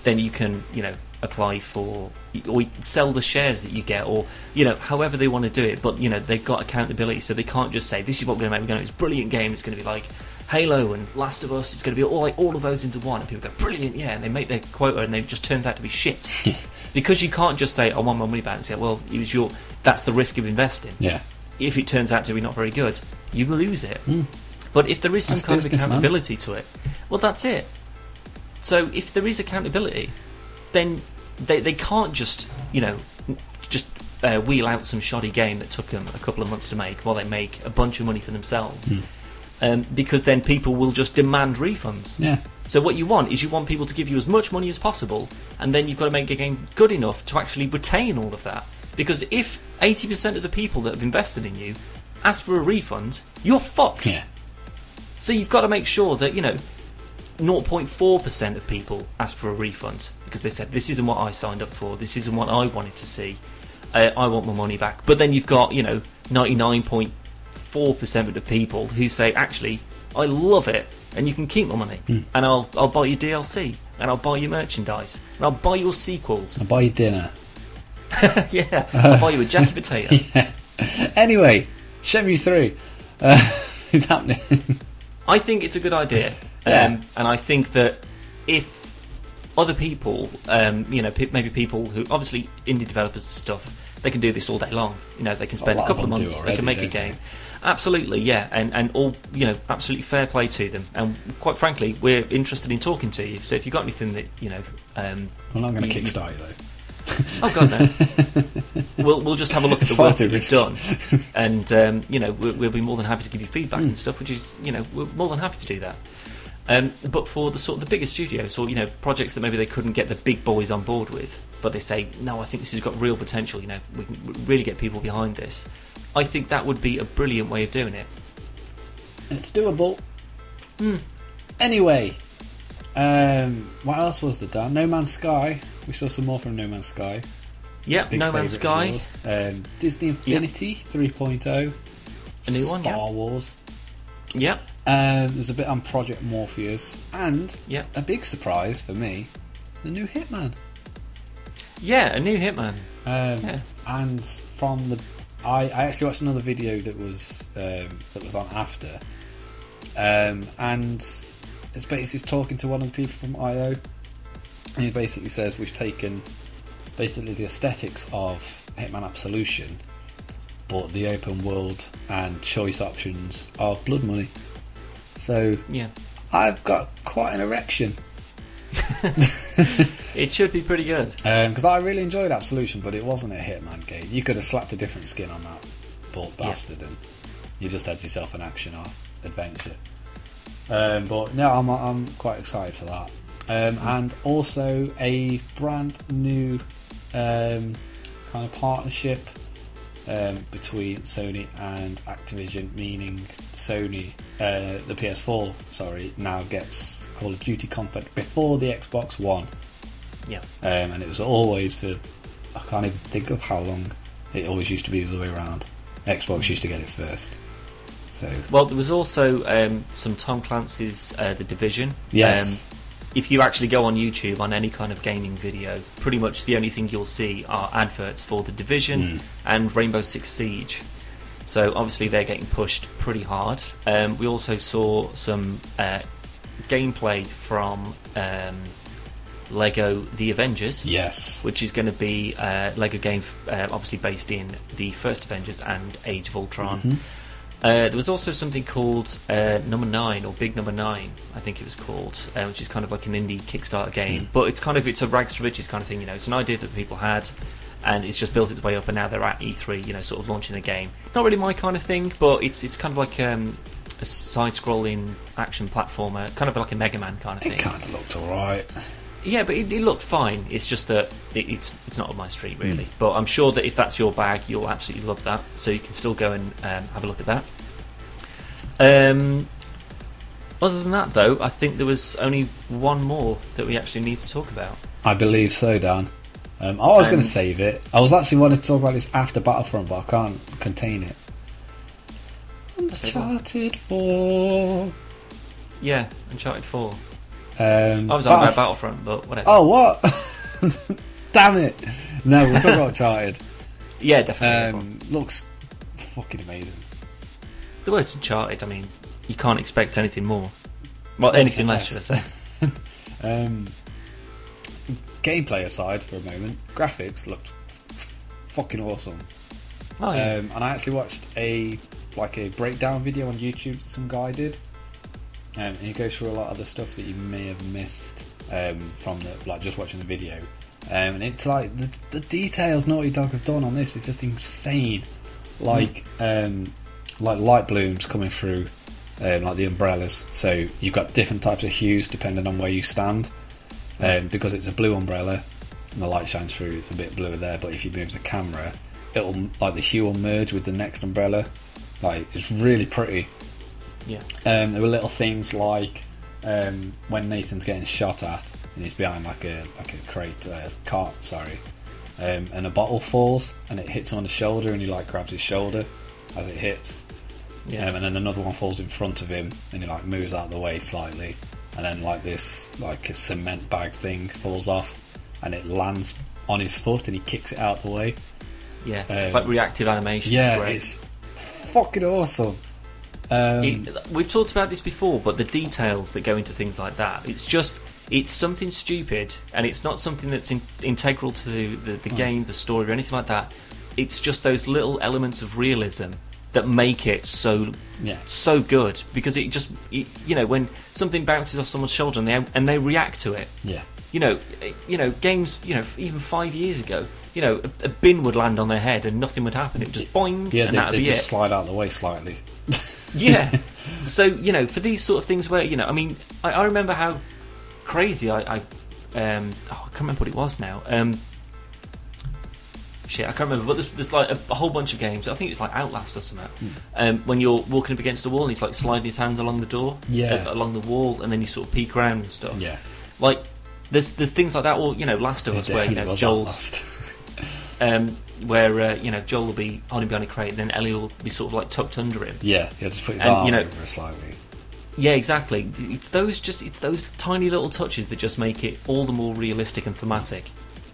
then you can, you know, apply for or sell the shares that you get, or you know, however they want to do it. But you know, they've got accountability, so they can't just say, "This is what we're going to make. We're going to this brilliant game. It's going to be like Halo and Last of Us. It's going to be all like all of those into one." And people go, "Brilliant, yeah!" And they make their quota, and it just turns out to be shit because you can't just say, "I want my money back," and say, "Well, it was your." That's the risk of investing.
yeah
If it turns out to be not very good, you lose it.
Mm.
But if there is some
That's
kind of
business, man.
accountability to it, well, that's it. So if there is accountability, then they they can't just you know just uh, wheel out some shoddy game that took them a couple of months to make while they make a bunch of money for themselves.
Mm.
Um, because then people will just demand refunds.
yeah
So what you want is you want people to give you as much money as possible, and then you've got to make a game good enough to actually retain all of that. Because if 80% of the people that have invested in you ask for a refund, you're fucked.
yeah
So you've got to make sure that, you know, 0.4% of people ask for a refund because they said, this isn't what I signed up for, this isn't what I wanted to see, uh, I want my money back. But then you've got, you know, 99.4% of the people who say, actually, I love it and you can keep my money
Hmm.
and I'll, I'll buy you DLC and I'll buy you merchandise and I'll buy your sequels.
I'll buy you dinner
yeah, I'll buy you a Jackie Potato.
anyway Shenmue 3 uh, it's happening
I think it's a good idea,
Yeah.
um, and I think that if other people, um, you know, maybe people who obviously indie developers and stuff, they can do this all day long. You know, they can spend
lot
a couple of months, they can make a game. Absolutely, yeah, and and all you know, absolutely fair play to them. And quite frankly, we're interested in talking to you. So if you've got anything that you know, um,
I'm not going to kickstart you though.
oh god no, we'll we'll just have a look at the work that you've done, and um, you know, we'll, we'll be more than happy to give you feedback
Hmm.
and stuff. Which is, you know, we're more than happy to do that. Um, but for the sort of the bigger studios, or you know, projects that maybe they couldn't get the big boys on board with, but they say, no, I think this has got real potential. You know, we can really get people behind this. I think that would be a brilliant way of doing it.
It's doable.
Hmm.
Anyway, um, what else was there, Dan? No Man's Sky. We saw some more from No Man's Sky.
Yeah,
Big
No Man's Sky.
Um, Disney Infinity 3.0.
A new one,
Star
yeah.
Wars.
yeah,
Um, there's a bit on Project Morpheus. And
yeah,
a big surprise for me the new Hitman.
yeah, a new Hitman.
Um,
Yeah.
And from the, I, I actually watched another video that was um, that was on after, um, and it's basically talking to one of the people from IO, and he basically says we've taken basically the aesthetics of Hitman Absolution, but the open world and choice options of Blood Money. So
Yeah,
I've got quite an erection
it should be pretty good.
because I really enjoyed Absolution, but it wasn't a Hitman game. You could have slapped a different skin on that bald
Yeah.
bastard, and you just had yourself an action or adventure. Um, but no, I'm I'm quite excited for that, um, and also a brand new um, kind of partnership um, between Sony and Activision, meaning Sony, uh, the PS4, sorry, now gets Call of Duty content before the Xbox One
Yeah,
um, and it was always for I can't even think of how long. It always used to be the other way around. Xbox used to get it first. So
Well, there was also um, some Tom Clancy's uh, The Division.
Yes.
Um, if you actually go on YouTube on any kind of gaming video, pretty much the only thing you'll see are adverts for The Division
Mm.
and Rainbow Six Siege. So obviously they're getting pushed pretty hard. Um, we also saw some uh, gameplay from um, Lego The Avengers
yes,
which is going to be a Lego game, uh, obviously based in the first Avengers and Age of Ultron.
Mhm.
Uh, there was also something called uh, Number Nine or Big Number Nine, I think it was called, uh, which is kind of like an indie Kickstarter game.
Mm.
But it's kind of it's a rags to riches kind of thing. You know, it's an idea that people had, and it's just built its way up, and now they're at E3, you know, sort of launching the game. Not really my kind of thing, but it's it's kind of like um, a side-scrolling action platformer, kind of like a Mega Man kind of
it
thing.
It kind of looked alright.
Yeah, but it, it looked fine. It's just that it, it's it's not on my street really. But I'm sure that if that's your bag, you'll absolutely love that. So you can still go and um, have a look at that. Um, other than that, though, I think there was only one more that we actually need to talk about.
I believe so, Dan. Um, I was going to save it. I was actually wanting to talk about this after Battlefront, but I can't contain it. Uncharted Four.
Yeah, Uncharted Four.
Um,
I was on about
Battlef-
Battlefront, but whatever.
Oh what? Damn it! No, we're talking about Uncharted.
yeah, definitely.
Um, looks fucking amazing.
the word's Uncharted. I mean, you can't expect anything more. Well, anything less, should I say?
Um, gameplay aside for a moment, graphics looked f- fucking awesome.
Oh yeah.
Um, and I actually watched a like a breakdown video on YouTube that some guy did, um, and he goes through a lot of the stuff that you may have missed um, from the like just watching the video. Um, and it's like the, the details Naughty Dog have done on this is just insane. Like um, like light blooms coming through, um, like the umbrellas. So you've got different types of hues depending on where you stand. Um, because it's a blue umbrella, and the light shines through, it's a bit bluer there. But if you move the camera, it'll like the hue will merge with the next umbrella. Like it's really pretty.
Yeah.
Um, there were little things like um, when Nathan's getting shot at and he's behind like a like a crate uh, cart, sorry, um, and a bottle falls and it hits him on the shoulder and he like grabs his shoulder as it hits,
Yeah.
um, and then another one falls in front of him and he like moves out of the way slightly, and then like this like a cement bag thing falls off and it lands on his foot and he kicks it out the way.
yeah. it's
um,
like reactive animation.
Yeah,
it's
it's fucking awesome. Um,
It- we've talked about this before, but the details that go into things like that, it's just it's something stupid, and it's not something that's in, integral to the, the, the game, the story, or anything like that. it's just those little elements of realism that make it so
Yeah.
so good because it just y- you know when something bounces off someone's shoulder and they and they react to it
Yeah.
you know you know games you know even five years ago you know a, a bin would land on their head and nothing would happen it would just boing
Yeah,
and
they,
that'd be
just
it
slide out of the way slightly.
Yeah. So you know, for these sort of things, where you know, I mean, I, I remember how crazy I, I um, oh, I can't remember what it was now. Um, shit, I can't remember. But there's, there's like a, a whole bunch of games. I think it's like Outlast or something.
Hmm.
Um, when you're walking up against a wall and he's like sliding his hands along the door,
Yeah.
uh, along the wall, and then you sort of peek around and stuff.
Yeah.
Like there's there's things like that, or you know, Last of Us, where you know Joel's um, where uh, you know Joel will be holding behind a crate, and then Ellie will be sort of like tucked under him.
yeah, he'll just put his
And,
arm
you know-
over slightly.
Yeah, exactly. It's those just it's those tiny little touches that just make it all the more realistic and thematic.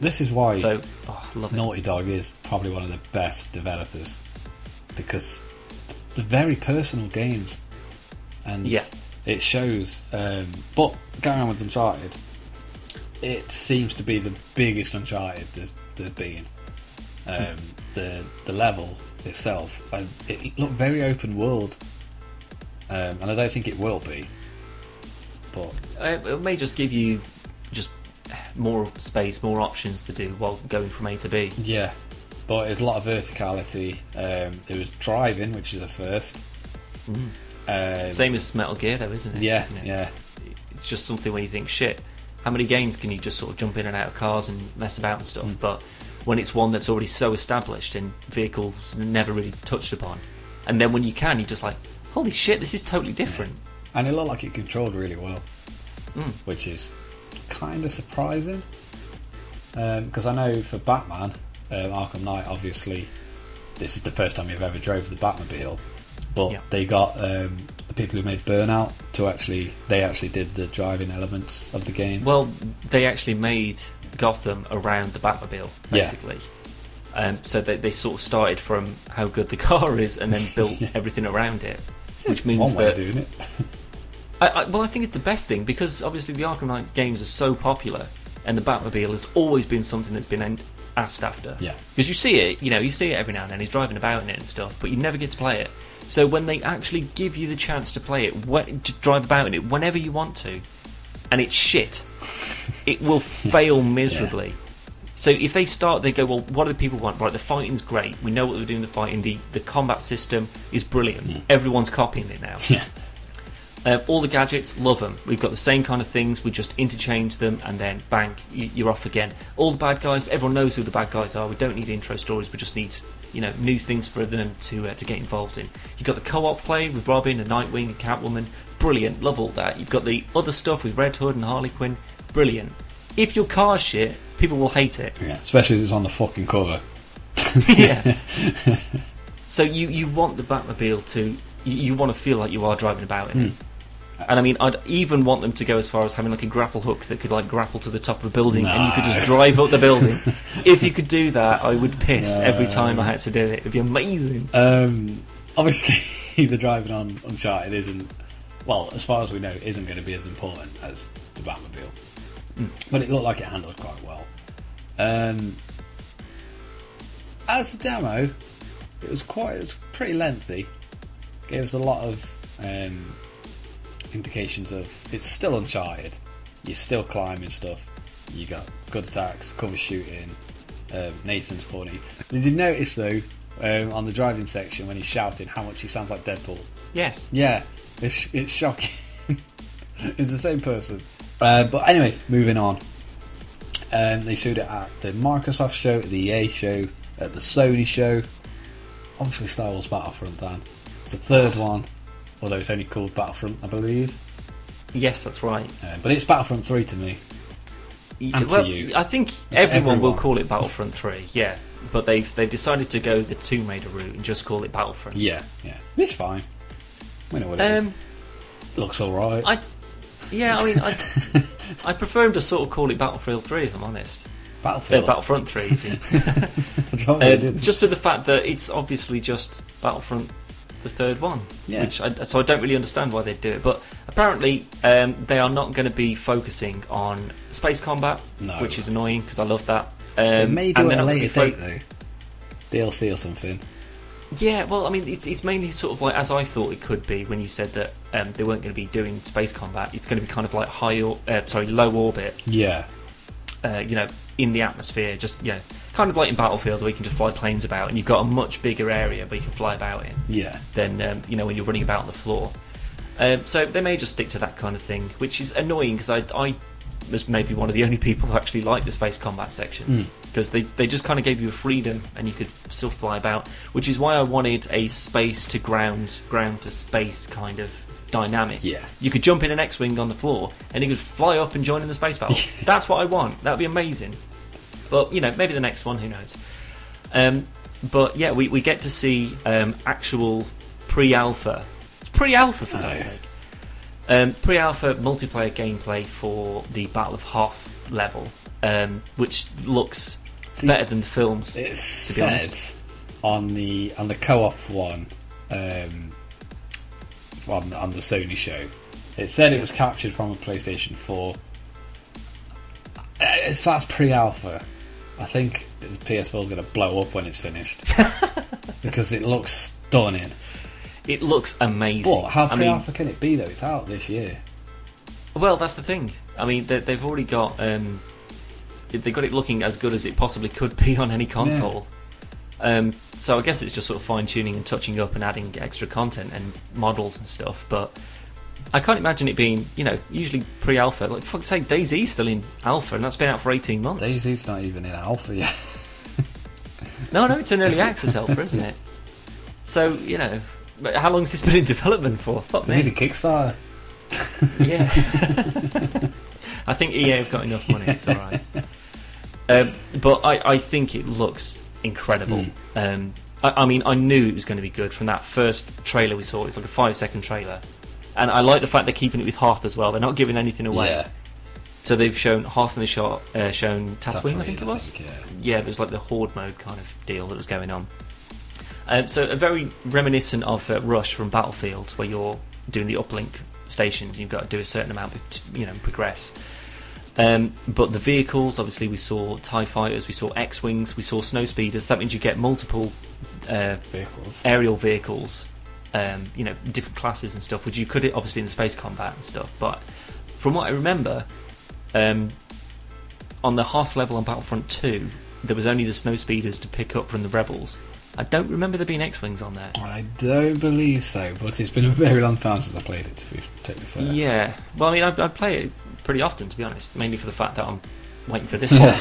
This is why
So, oh, I love it.
Naughty Dog is probably one of the best developers because they're very personal games, and
Yeah.
it shows. Um, but going on with Uncharted, it seems to be the biggest Uncharted there's, there's been. Um, the the level itself, and it looked very open world, um, and I don't think it will be. But
Uh, it may just give you just more space, more options to do while going from A to B.
Yeah, but there's a lot of verticality. Um, there was driving, which is a first. Um,
Same as Metal Gear, though, isn't it?
Yeah,
You know,
yeah,
It's just something where you think, shit, how many games can you just sort of jump in and out of cars and mess about and stuff?
Mm.
But when it's one that's already so established and vehicles never really touched upon, and then when you can, you're just like, holy shit, this is totally different.
and it looked like it controlled really well,
Mm.
which is kind of surprising. Because I know for Batman, um, Arkham Knight, obviously, this is the first time you've ever drove the Batmobile, but
Yeah.
they got um, the people who made Burnout to actually they actually did the driving elements of the game.
Well, they actually made Gotham around the Batmobile,
Yeah.
basically. Um, so they, they sort of started from how good the car is and then built
Yeah.
everything around it.
It's
which means
one way
that-
doing it.
I, I, well, I think it's the best thing because obviously the Arkham Knight games are so popular and the Batmobile has always been something that's been en- asked after.
Yeah.
Because you see it, you know, you see it every now and then. He's driving about in it and stuff, but you never get to play it. So when they actually give you the chance to play it, when, to drive about in it whenever you want to, and it's shit, it will fail miserably. So if they start, they go, well, what do the people want? Right, the fighting's great. We know what they're doing. The fighting, the the combat system is brilliant. Everyone's copying it now.
yeah,
Um, all the gadgets, love them. We've got the same kind of things. We just interchange them, and then bang, you're off again. All the bad guys, everyone knows who the bad guys are. We don't need intro stories. We just need, you know, new things for them to uh, to get involved in. You've got the co-op play with Robin and Nightwing and Catwoman, brilliant. Love all that. You've got the other stuff with Red Hood and Harley Quinn, brilliant. If your car's shit, people will hate it.
yeah. Especially if it's on the fucking cover.
yeah. so you you want the Batmobile to you, you want to feel like you are driving about in it. And I mean, I'd even want them to go as far as having like a grapple hook that could like grapple to the top of a building, and you could just drive up the building. if you could do that, I would piss every time I had to do it. It'd be amazing.
Um, obviously, the driving on Uncharted isn't, well, as far as we know, isn't going to be as important as the Batmobile. But it looked like it handled quite well. Um, as a demo, it was quite, it was pretty lengthy. Gave us a lot of um, indications of it's still Uncharted. You're still climbing stuff. You got good attacks, cover shooting. Um, Nathan's funny. Did you notice though um, on the driving section when he's shouting how much he sounds like Deadpool?
Yes.
Yeah, it's it's shocking. it's the same person. Uh, but anyway, moving on. Um, they showed it at the Microsoft show, at the EA show, at the Sony show. Obviously, Star Wars Battlefront. Dan, it's the third one, although it's only called Battlefront, I believe.
Yes, that's right.
Uh, but it's Battlefront Three to me. And to you.
I think everyone, will call it Battlefront Three. Yeah, but they've they've decided to go the Tomb Raider route and just call it Battlefront.
Yeah, yeah, it's fine. We know what it is.
Um,
Looks all right.
I, yeah, I mean, I, I prefer him to sort of call it Battlefield 3, if I'm honest. Uh,
Battlefield.
Battlefront 3. if you-
Oh, they
uh, just for the fact that it's obviously just Battlefront, the third one.
Yeah.
Which I, so I don't really understand why they'd do it. But apparently, um, they are not going to be focusing on space combat,
No.
which is annoying because I love that. Um,
they may do
and
it at a later
fo-
date though. DLC or something.
Yeah, well, I mean, it's, it's mainly sort of like as I thought it could be when you said that um, they weren't going to be doing space combat. It's going to be kind of like high, or, uh, sorry, low orbit.
Yeah,
Uh, you know, in the atmosphere, just you know, kind of like in Battlefield where you can just fly planes about, and you've got a much bigger area where you can fly about in
yeah,
than um, you know when you're running about on the floor. Um, so they may just stick to that kind of thing, which is annoying because I, I was maybe one of the only people who actually liked the space combat sections
Mm.
because they, they just kind of gave you a freedom and you could still fly about, which is why I wanted a space to ground, ground to space kind of dynamic.
Yeah.
You could jump in an X-wing on the floor and you could fly up and join in the space battle. That's what I want. That would be amazing. But you know, maybe the next one, who knows? Um, but yeah, we, we get to see um, actual pre-alpha. It's pre-alpha for God's sake. Um, pre-alpha multiplayer gameplay for the Battle of Hoth level, um, which looks
See-
better than the films.
it
be
says
honest.
on the on the co-op one, um, on on the Sony show, it said it was captured from a PlayStation Four. Uh, If that's pre-alpha, I think the PS4 is going to blow up when it's finished because it looks stunning.
It looks amazing.
But how pre-alpha can it be though? It's out this year.
Well, that's the thing. I mean, they, they've already got um, they've got it looking as good as it possibly could be on any console. Um, so I guess it's just sort of fine tuning and touching up and adding extra content and models and stuff. But I can't imagine it being, you know, usually pre-alpha. Like fuck's sake, DayZ's still in alpha, and that's been out for eighteen months.
DayZ's not even in alpha yet.
No, no, it's an early access alpha, isn't it? So you know, how long has this been in development for? Fuck
They need a. Kickstarter.
Yeah. I think EA have got enough money. It's all right. Um, but I, I think it looks incredible.
Mm.
Um, I, I mean, I knew it was going to be good from that first trailer we saw. It's like a five-second trailer, and I like the fact they're keeping it with Hoth as well. They're not giving anything away.
Yeah,
So they've shown Hoth in the shot, uh, shown Tatooine, I think it was
yeah.
yeah, there was like the horde mode kind of deal that was going on. Um, so a very reminiscent of uh, Rush from Battlefield, where you're doing the uplink stations. You've got to do a certain amount, to, you know, progress. Um, but the vehicles, obviously, we saw Tie fighters, we saw X wings, we saw snow speeders. That means you get multiple uh,
Vehicles.
aerial vehicles, um, you know, different classes and stuff, which you could obviously in the space combat and stuff. But from what I remember, um, on the Hoth level on Battlefront 2, there was only the snow speeders to pick up from the rebels. I don't remember there being X wings on there.
I don't believe so, but it's been a very long time since I played it. To be totally fair.
Yeah, well, I mean, I, I play it pretty often, to be honest, mainly for the fact that I'm waiting for this one.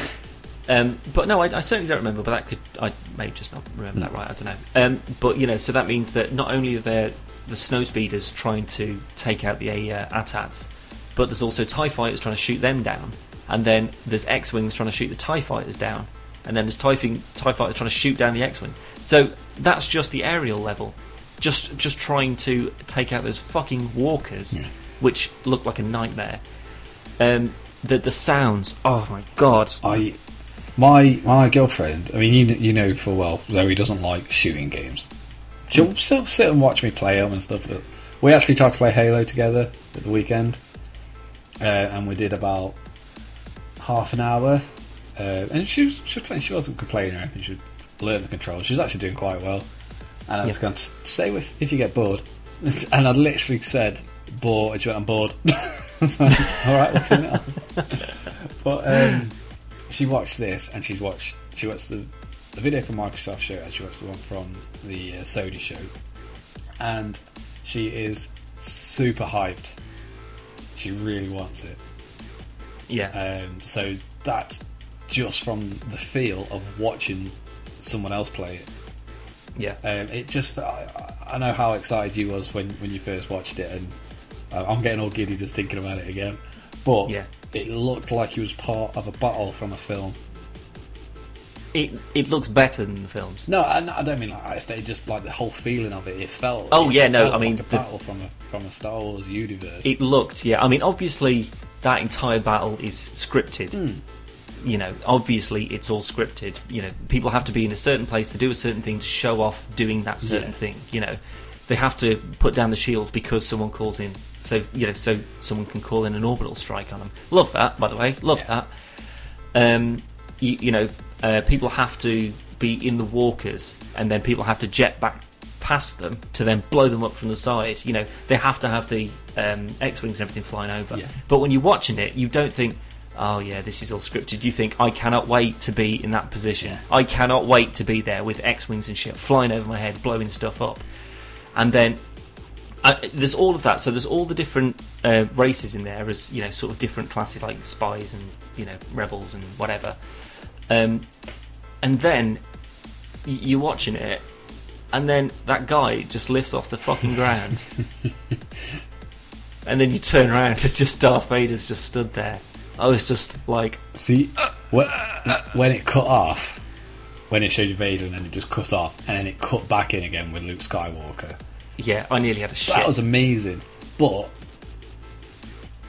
Um, but no, I, I certainly don't remember. But that could I may just not remember that right. I don't know. Um, but you know, so that means that not only are there the snow speeders trying to take out the uh, ATATs, but there's also Tie fighters trying to shoot them down, and then there's X wings trying to shoot the Tie fighters down, and then there's Tie, TIE fighters trying to shoot down the X wing. So that's just the aerial level, just just trying to take out those fucking walkers,
Yeah.
which look like a nightmare. Um, the the sounds, oh my god,
I, my my girlfriend. I mean, you you know full well Zoe doesn't like shooting games. She'll still sit and watch me play them and stuff. But we actually tried to play Halo together at the weekend, uh, and we did about half an hour. Uh, and she was she was playing. She wasn't complaining or anything. She learned the controls. She's actually doing quite well. And I was
Yeah.
going to stay with if you get bored. And I literally said, "Bored." And she went, "I'm bored." All right, we'll turn it off. But um, she watched this, and she's watched. She watched the the video from Microsoft show, and she watched the one from the uh, Sony show, and she is super hyped. She really wants it.
yeah,
Um, so that's just from the feel of watching someone else play it.
yeah.
Um, it just I, I know how excited you was when, when you first watched it, and uh, I'm getting all giddy just thinking about it again. But
Yeah.
it looked like it was part of a battle from a film.
It it looks better than the films.
No, I, I don't mean like I say just like the whole feeling of it. It felt.
Oh,
it
yeah, no, I mean,
like a
the-
battle from a from a Star Wars universe.
It looked, yeah. I mean, obviously that entire battle is scripted.
Hmm.
You know, obviously it's all scripted. You know, people have to be in a certain place to do a certain thing to show off doing that certain
Yeah.
thing. You know, they have to put down the shield because someone calls in. So you know, so someone can call in an orbital strike on them. Love that, by the way. Love
Yeah.
that. Um, you, you know, uh, people have to be in the walkers, and then people have to jet back past them to then blow them up from the side. You know, they have to have the um, X-wings and everything flying over.
Yeah.
But when you're watching it, you don't think, "Oh yeah, this is all scripted." You think, "I cannot wait to be in that position.
Yeah.
I cannot wait to be there with X-wings and shit flying over my head, blowing stuff up." And then uh, there's all of that. So there's all the different uh, races in there, as you know, sort of different classes like spies and you know rebels and whatever. Um, and then you're watching it, and then that guy just lifts off the fucking ground, and then you turn around and just Darth Vader's just stood there. I was just like,
See, when, when it cut off, when it showed Vader and then it just cut off, and then it cut back in again with Luke Skywalker.
yeah, I nearly had a shit.
That was amazing. But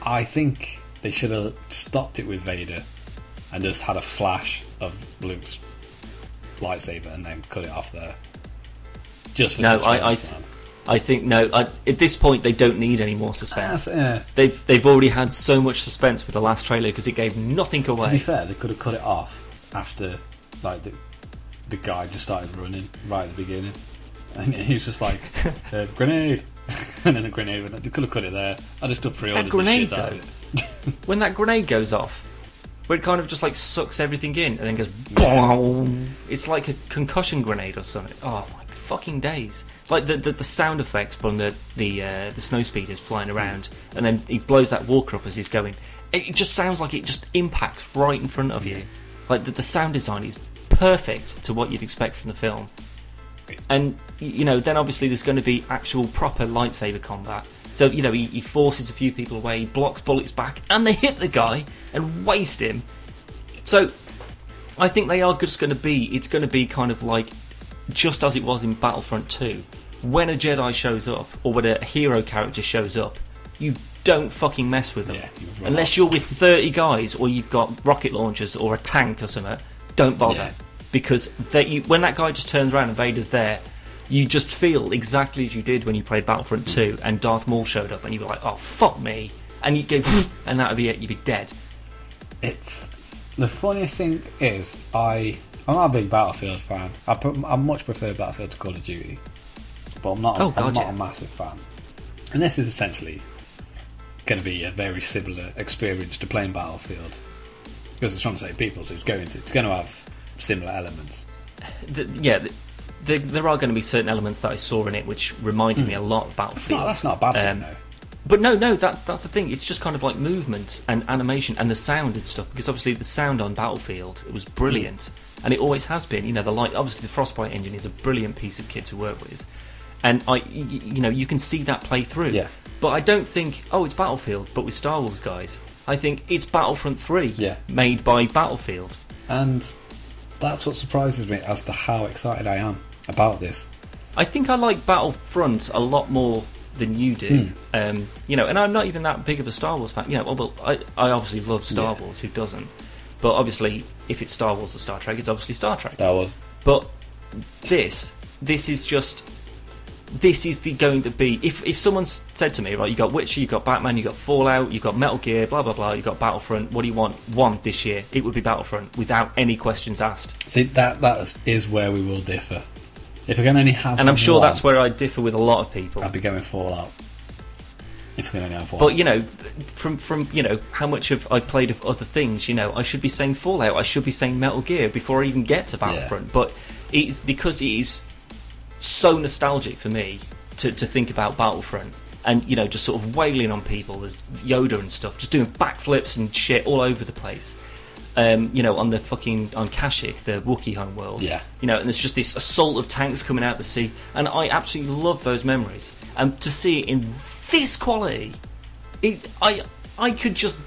I think they should have stopped it with Vader and just had a flash of Luke's lightsaber and then cut it off there. Just for
No, I- I-
man.
I think no. I, at this point, they don't need any more suspense.
That's- yeah.
They've they've already had so much suspense with the last trailer because it gave nothing away.
To be fair, they could have cut it off after, like the the guy just started running right at the beginning, and he was just like uh, grenade, and then a grenade. Went, they could have cut it there. I just
That grenade,
the shit out of it.
when that grenade goes off, where it kind of just like sucks everything in and then goes boom. It's like a concussion grenade or something. Oh fucking days! Like the the, the sound effects from the the uh, the snow speeders flying around, and then he blows that walker up as he's going. It, it just sounds like it just impacts right in front of you. Like the, the sound design is perfect to what you'd expect from the film. And you know, then obviously there's going to be actual proper lightsaber combat. So you know, he, he forces a few people away, he blocks bullets back, and they hit the guy and waste him. So I think they are just going to be. It's going to be kind of like just as it was in Battlefront 2. When a Jedi shows up, or when a hero character shows up, you don't fucking mess with them.
Yeah, you
Unless you're with 30 guys, or you've got rocket launchers, or a tank or something, don't bother.
Yeah.
Because that you, when that guy just turns around and Vader's there, you just feel exactly as you did when you played Battlefront 2 and Darth Maul showed up, and you were like, oh, fuck me. And you go, and that would be it, you'd be dead.
It's the funniest thing is I I'm not a big Battlefield fan. I put, I much prefer Battlefield to Call of Duty, but I'm not.
Oh,
I'm not
yeah.
a massive fan. And this is essentially going to be a very similar experience to playing Battlefield because it's from the same people, so it's going to it's going to have similar elements.
the, yeah, the, the, there are going to be certain elements that I saw in it which reminded me a lot of Battlefield.
not, that's not a bad
Um,
thing though.
But no, no, that's that's the thing. It's just kind of like movement and animation and the sound and stuff. Because obviously the sound on Battlefield it was brilliant, and it always has been. You know, the light. Obviously, the Frostbite engine is a brilliant piece of kit to work with, and I, you know, you can see that play through.
Yeah.
But I don't think, oh, it's Battlefield, but with Star Wars guys. I think it's Battlefront Three,
Yeah.
made by Battlefield.
And that's what surprises me as to how excited I am about this.
I think I like Battlefront a lot more than you do.
Hmm.
Um, you know, and I'm not even that big of a Star Wars fan. You know, well, well I, I obviously love Star
Yeah.
Wars. Who doesn't? But obviously, if it's Star Wars or Star Trek, it's obviously Star Trek.
Star Wars.
But this, this is just. This is the going to be. If if someone said to me, right, you got Witcher, you got Batman, you got Fallout, you got Metal Gear, blah blah blah, you got Battlefront. What do you want? One this year, it would be Battlefront without any questions asked.
See that that is where we will differ. If we're going to only have,
And I'm sure
one,
that's where I differ with a lot of people.
I'd be going Fallout. If we're going to only have one,
But you know, from from you know how much have I played of other things, you know, I should be saying Fallout, I should be saying Metal Gear before I even get to Battlefront. But it's because it is so nostalgic for me to, to think about Battlefront. And you know, just sort of wailing on people. as Yoda and stuff, just doing backflips and shit all over the place. Um, you know, on the fucking on Kashyyyk, the Wookiee homeworld.
Yeah.
You know, and there's just this assault of tanks coming out the sea, and I absolutely love those memories. And to see it in this quality, it, I I could just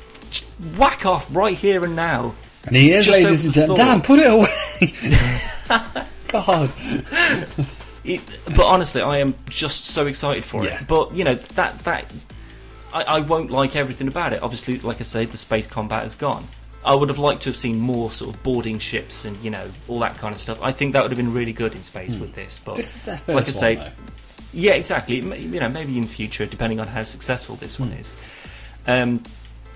whack off right here and now.
and he is,
just
ladies and gentlemen. Dan, put it away. God,
It, but honestly, I am just so excited for
Yeah.
it. But you know that that I, I won't like everything about it. Obviously, like I say, the space combat is gone. I would have liked to have seen more sort of boarding ships and you know all that kind of stuff. I think that would have been really good in space with this. But
Hmm. this is their first
like I say,
one.
Yeah, exactly. You know, maybe in future, depending on how successful this one
Hmm.
is. Um,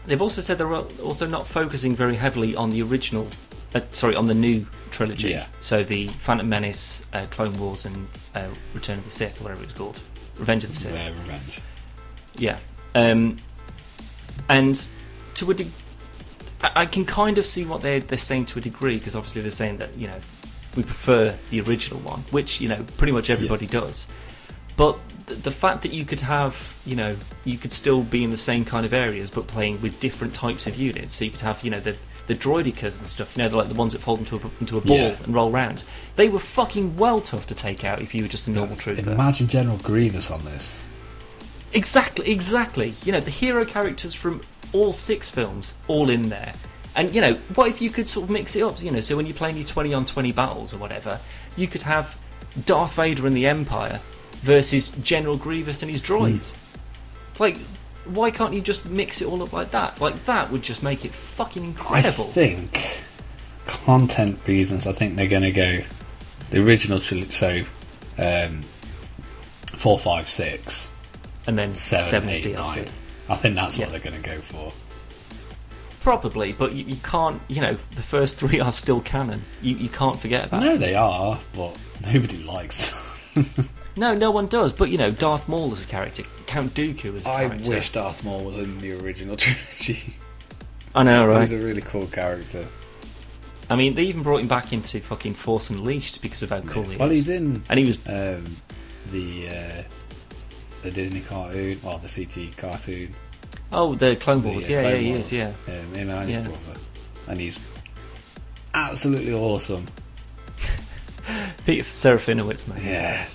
they've also said they're also not focusing very heavily on the original uh, sorry, on the new trilogy.
Yeah.
So the Phantom Menace, uh, Clone Wars, and uh, Return of the Sith, or whatever it's called, Revenge of the Sith.
Uh, revenge.
Yeah. Um, and to a de- I, can kind of see what they're, they're saying to a degree, because obviously they're saying that, you know, we prefer the original one, which, you know, pretty much everybody does. But the, the fact that you could have, you know, you could still be in the same kind of areas, but playing with different types of units. So you could have, you know, the the droidekas and stuff, you know, the, like the ones that fold into a, into a ball
Yeah.
and roll round. They were fucking well tough to take out if you were just a normal trooper.
Imagine General Grievous on this.
Exactly, exactly. You know, the hero characters from all six films, all in there. And, you know, what if you could sort of mix it up? You know, so when you're playing your 20 on 20 battles or whatever, you could have Darth Vader and the Empire versus General Grievous and his droids. Like, why can't you just mix it all up like that? Like, that would just make it fucking incredible.
I think content reasons. I think they're going to go the original trilogy. So um, four, five, six,
and then
seven,
seven
eight,
DLC.
nine. I think that's what they're going to go for.
Probably, but you, you can't, you know, the first three are still canon. You, you can't forget about
No, they are, but nobody likes. them.
No, no one does. But you know, Darth Maul as a character, Count Dooku as a
I
character.
I wish Darth Maul was in the original trilogy.
I know, right?
He's a really cool character.
I mean, they even brought him back into fucking Force Unleashed because of how cool he is.
well,
is.
he's in
and he was
um, the uh, the Disney cartoon, or the CG cartoon.
oh the Clone
the,
Wars.
uh,
yeah, yeah,
Clone
he
Wars.
is. Yeah,
Um, him and his
Yeah.
brother, and he's absolutely awesome.
Peter Serafinowicz, man.
Yeah,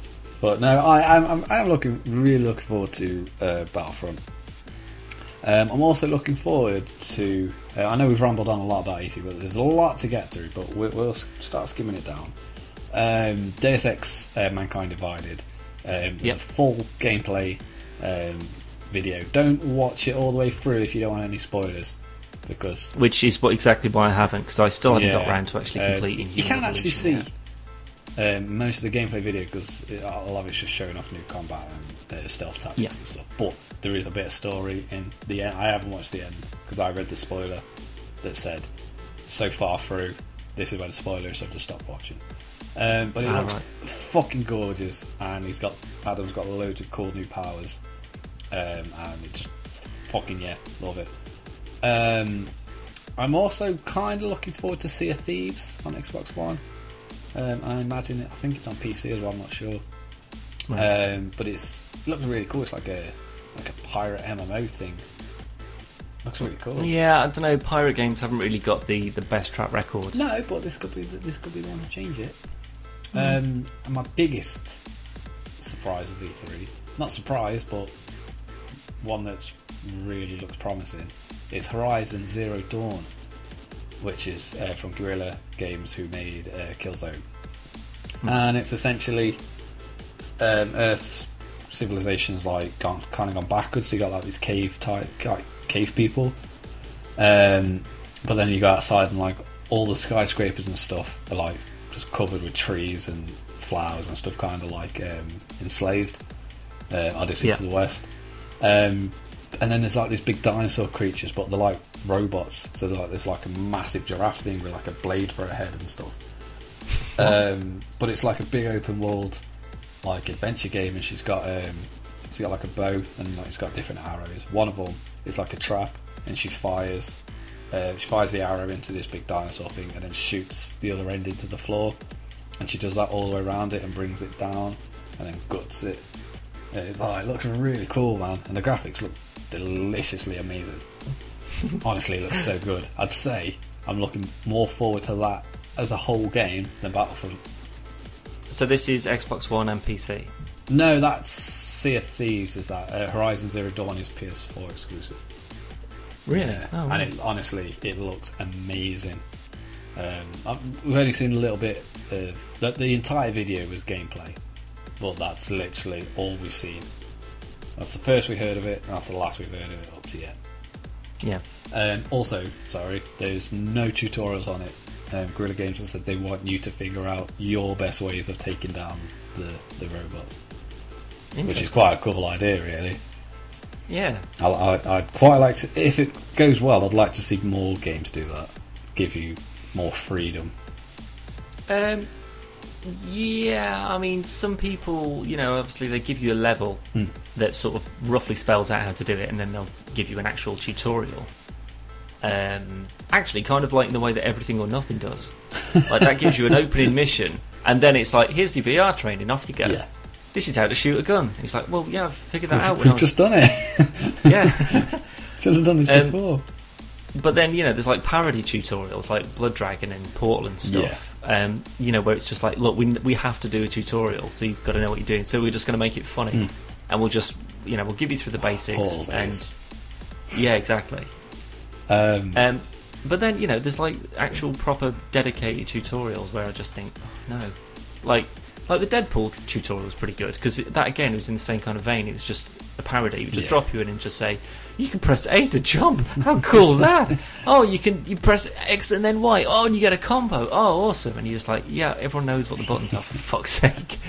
but no, I, I'm, I'm I'm looking really looking forward to uh, Battlefront. Um, I'm also looking forward to. Uh, I know we've rambled on a lot about E3, but there's a lot to get through. But we'll, we'll start skimming it down. Um, Deus Ex: uh, Mankind Divided. Um, there's
Yep.
a full gameplay um, video. Don't watch it all the way through if you don't want any spoilers, because
Which is what exactly why I haven't because I still haven't got around to actually
Uh,
completing.
You
Human
can actually see
yet.
Um, most of the gameplay video because a lot of it's just showing off new combat and uh, stealth tactics
Yeah.
and stuff. But there is a bit of story in the end. I haven't watched the end because I read the spoiler that said so far through. This is where the spoiler is, so just stop watching. Um, but it
Ah,
looks
right.
fucking gorgeous, and he's got Adam's got loads of cool new powers, um, and it just fucking yeah, love it. Um, I'm also kind of looking forward to Sea of Thieves on Xbox One. Um, I imagine it. I think it's on PC as well. I'm not sure,
Right.
um, but it's it looks really cool. It's like a like a pirate MMO thing. Looks really cool.
yeah, I don't know. Pirate games haven't really got the, the best track record.
No, but this could be this could be the one to change it.
Hmm.
Um, and my biggest surprise of E3, not surprise, but one that really looks promising, is Horizon Zero Dawn, which is uh, from Guerrilla Games, who made uh, Killzone, and it's essentially um, Earth's civilizations like gone kind of gone backwards. So you got like these cave type like cave people, um, but then you go outside and like all the skyscrapers and stuff are like just covered with trees and flowers and stuff, kind of like um, enslaved. Uh, Odyssey
Yeah.
to the West, um, and then there's like these big dinosaur creatures, but they're like robots. So like there's like a massive giraffe thing with like a blade for a head and stuff. Um, but it's like a big open world, like adventure game, and she's got um, she's got like a bow and like she's got different arrows. One of them is like a trap, and she fires uh, she fires the arrow into this big dinosaur thing, and then shoots the other end into the floor. And she does that all the way around it and brings it down, and then guts it. It's oh, it looks really cool, man, and the graphics look deliciously amazing. Honestly, it looks so good. I'd say I'm looking more forward to that as a whole game than Battlefront.
So this is Xbox One and PC.
No, that's Sea of Thieves. Is that uh, Horizon Zero Dawn is PS4 exclusive? Yeah,
Oh,
and it, honestly, it looks amazing. Um, I've, we've only seen a little bit of the, the entire video was gameplay, but that's literally all we've seen. That's the first we heard of it, and that's the last we've heard of it up to yet.
yeah.
Um, also, sorry, there's no tutorials on it. Um, Guerrilla Games has said they want you to figure out your best ways of taking down the, the robots, which is quite a cool idea, really.
Yeah.
I, I, I'd quite like to, if it goes well, I'd like to see more games do that. Give you more freedom.
Um, yeah, I mean, some people, you know, obviously they give you a level
Hmm.
that sort of roughly spells out how to do it, and then they'll give you an actual tutorial. Um, actually, kind of like in the way that Everything or Nothing does. like that gives you an opening mission, and then it's like, here's your VR training, off you go.
Yeah.
This is how to shoot a gun. It's like, well, yeah, I've figured that out.
We've,
I
we've
was,
just done it.
yeah.
Should have done this
Um,
before.
But then you know, there's like parody tutorials, like Blood Dragon and Portal and stuff. Um, you know, where it's just like, look, we we have to do a tutorial, so you've got to know what you're doing. So we're just going to make it funny,
Hmm.
and we'll just, you know, we'll give you through the basics. And yeah, exactly.
Um,
Um, but then you know, there's like actual proper dedicated tutorials where I just think, oh, no, like like the Deadpool tutorial was pretty good because that again was in the same kind of vein. It was just a parody. It would just
Yeah.
drop you in and just say, you can press A to jump. How cool is that? oh, you can you press X and then Y. Oh, and you get a combo. Oh, awesome! And you're just like, yeah, everyone knows what the buttons are for fuck's sake.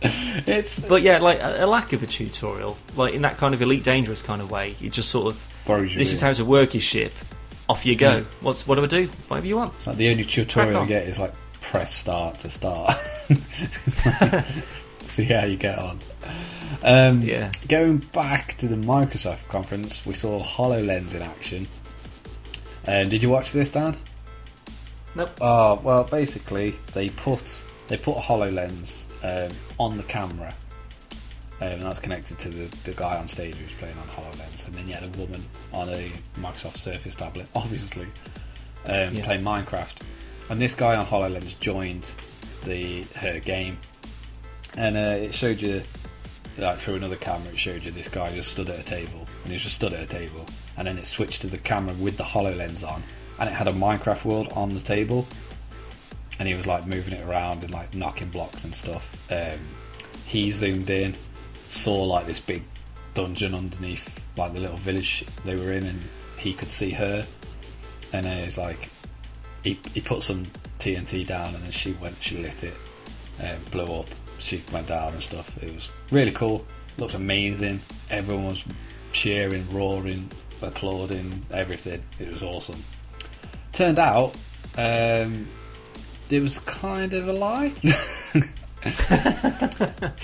it's
But yeah, like a, a lack of a tutorial, like in that kind of Elite Dangerous kind of way, you just sort of
throws you
this is how to work your ship. Off you go.
Yeah.
What's what do I do? Whatever you want.
It's like the only tutorial you get is like press start to start. See how you get on. Um,
Yeah.
Going back to the Microsoft conference, we saw HoloLens in action. Um, did you watch this, Dan?
Nope.
Oh well, basically they put they put HoloLens um, on the camera, um, and that's connected to the, the guy on stage who's playing on HoloLens, and then you had a woman on a Microsoft Surface tablet, obviously, um,
Yeah.
playing Minecraft, and this guy on HoloLens joined the her game, and uh, it showed you like through another camera, it showed you this guy just stood at a table, and he just stood at a table, and then it switched to the camera with the Hololens on, and it had a Minecraft world on the table, and he was like moving it around and like knocking blocks and stuff. Um, he zoomed in, saw like this big dungeon underneath like the little village they were in, and he could see her, and it was like he he put some TNT down, and then she went, she lit it, and blew up, went down and stuff. It was really cool, looked amazing. Everyone was cheering, roaring, applauding, everything. It was awesome. Turned out, um, it was kind of a lie.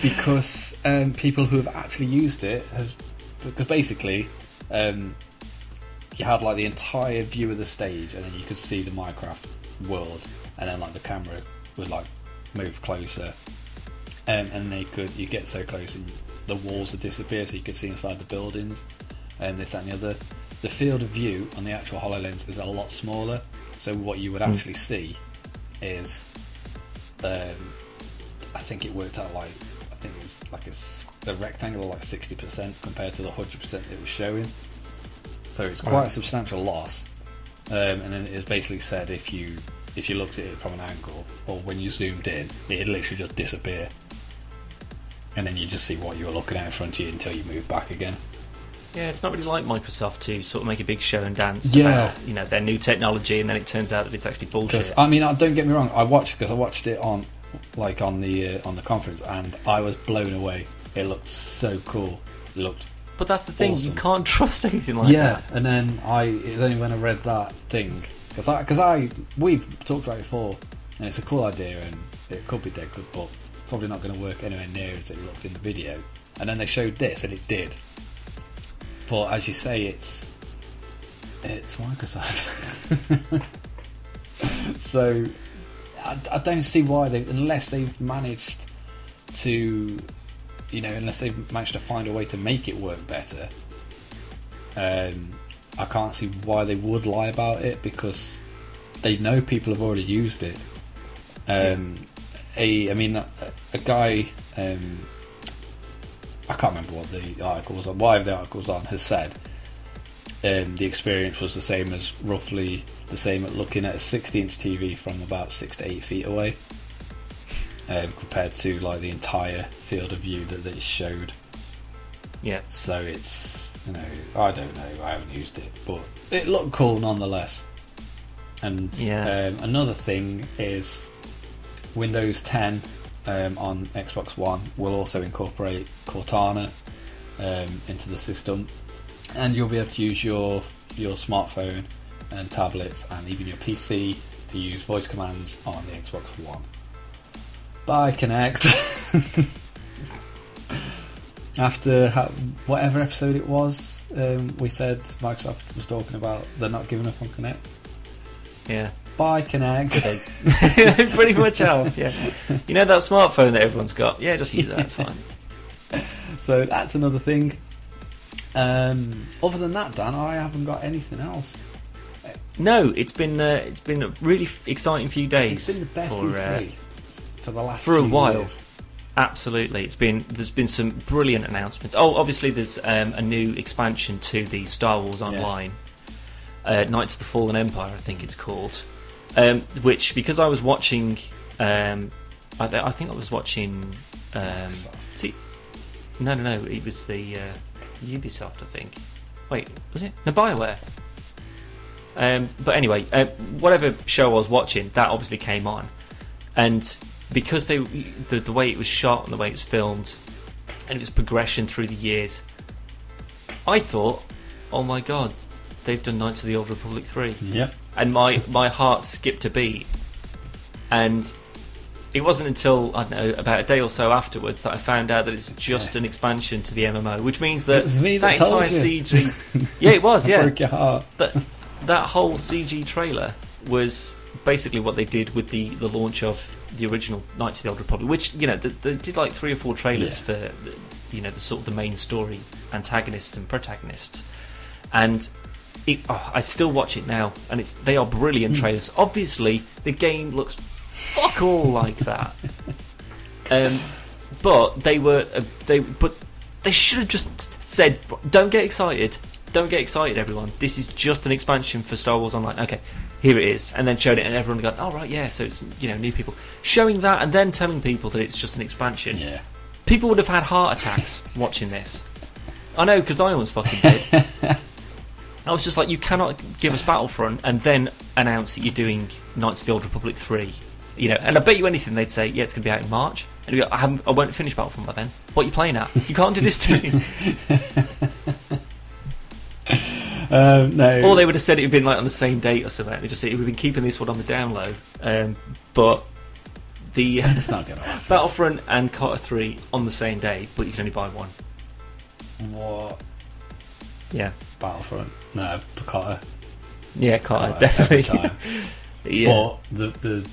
because um, people who have actually used it has because basically um, you had like the entire view of the stage and then you could see the Minecraft world and then like the camera would like move closer um, and they could you get so close and the walls would disappear so you could see inside the buildings and this that and the other the field of view on the actual HoloLens is a lot smaller so what you would actually see is um, I think it worked out like I think it was like a rectangle like sixty percent compared to the hundred percent it was showing. So it's quite a substantial loss. Um, and then it basically said if you if you looked at it from an angle or when you zoomed in, it'd literally just disappear. And then you just see what you were looking at in front of you until you move back again.
Yeah, it's not really like Microsoft to sort of make a big show and dance
Yeah.
about you know their new technology, and then it turns out that it's actually bullshit.
I mean, don't get me wrong, I watched because I watched it on like on the uh, on the conference, and I was blown away. It looked so cool. It looked
But that's the thing; you can't trust anything like
yeah,
that.
and then I it was only when I read that thing because I because I we've talked about it before, and it's a cool idea, and it could be dead good, but probably not going to work anywhere near as it looked in the video. And then they showed this, and it did. But as you say, it's it's Microsoft, so I, I don't see why they unless they've managed to you know unless they've managed to find a way to make it work better um, I can't see why they would lie about it because they know people have already used it. Um, a, I mean, a, a guy, um, I can't remember what the article was on, why the article was on, has said um, the experience was the same as roughly the same at looking at a 60 inch TV from about six to eight feet away. Um, compared to like the entire field of view that, that it showed.
Yeah,
So it's you know I don't know I haven't used it, but it looked cool nonetheless. And
Yeah.
um, another thing is Windows 10 um, on Xbox One will also incorporate Cortana um, into the system, and you'll be able to use your your smartphone and tablets and even your PC to use voice commands on the Xbox One. Bye, Kinect. After ha- whatever episode it was, um, we said Microsoft was talking about they're not giving up on Kinect.
Yeah.
Bye, Kinect.
they pretty much have, yeah. You know that smartphone that everyone's got? Yeah, just use that, it's fine.
so that's another thing. Um, other than that, Dan, I haven't got anything else.
No, it's been uh, it's been a really exciting few days.
It's been the best
for,
E3
uh,
for the last
for a while.
years.
Absolutely, it's been there's been some brilliant announcements. Oh, obviously there's um, a new expansion to the Star Wars Online, uh, Knights of the Fallen Empire, I think it's called. Um, which because I was watching, um, I, th- I think I was watching. Um, see, no, no, no, it was the uh, Ubisoft, I think. Wait, was it no Bioware? Um, but anyway, uh, whatever show I was watching, that obviously came on, and because they the, the way it was shot and the way it was filmed, and it was progression through the years, I thought, oh my god, they've done Knights of the Old Republic three,
Yep.
And my my heart skipped a beat, and it wasn't until I don't know about a day or so afterwards that I found out that it's just an expansion to the MMO, which means that
It was me that
that entire
you.
CG, yeah, it was, yeah,
broke your heart.
that that whole CG trailer was basically what they did with the, the launch of the original Knights of the Old Republic, which you know they, they did like three or four trailers
Yeah.
for you know the sort of the main story antagonists and protagonists, and it, oh, I still watch it now, and it's they are brilliant
Hmm.
trailers. Obviously, the game looks fuck all like that, um, but they were uh, they but they should have just said, "Don't get excited." Don't get excited, everyone. This is just an expansion for Star Wars Online. Okay, here it is, and then showed it, and everyone got, "Oh right, yeah." So it's you know new people showing that, and then telling people that it's just an expansion.
Yeah.
People would have had heart attacks watching this. I know because I almost fucking did. I was just like, you cannot give us Battlefront and then announce that you're doing Knights of the Old Republic three. You know, and I bet you anything they'd say, yeah, it's going to be out in March. And go, I haven't, I won't finish Battlefront by then. What are you playing at? You can't do this to me.
Um, no.
Or they would have said it would have been like on the same date or something. They just say we've been keeping this one on the down low. Um, but the
it's not to happen.
Battlefront and KOTOR three on the same day, but you can only buy one.
What?
Yeah,
Battlefront? No, Picata.
yeah, KOTOR
Oh,
definitely. yeah,
But the the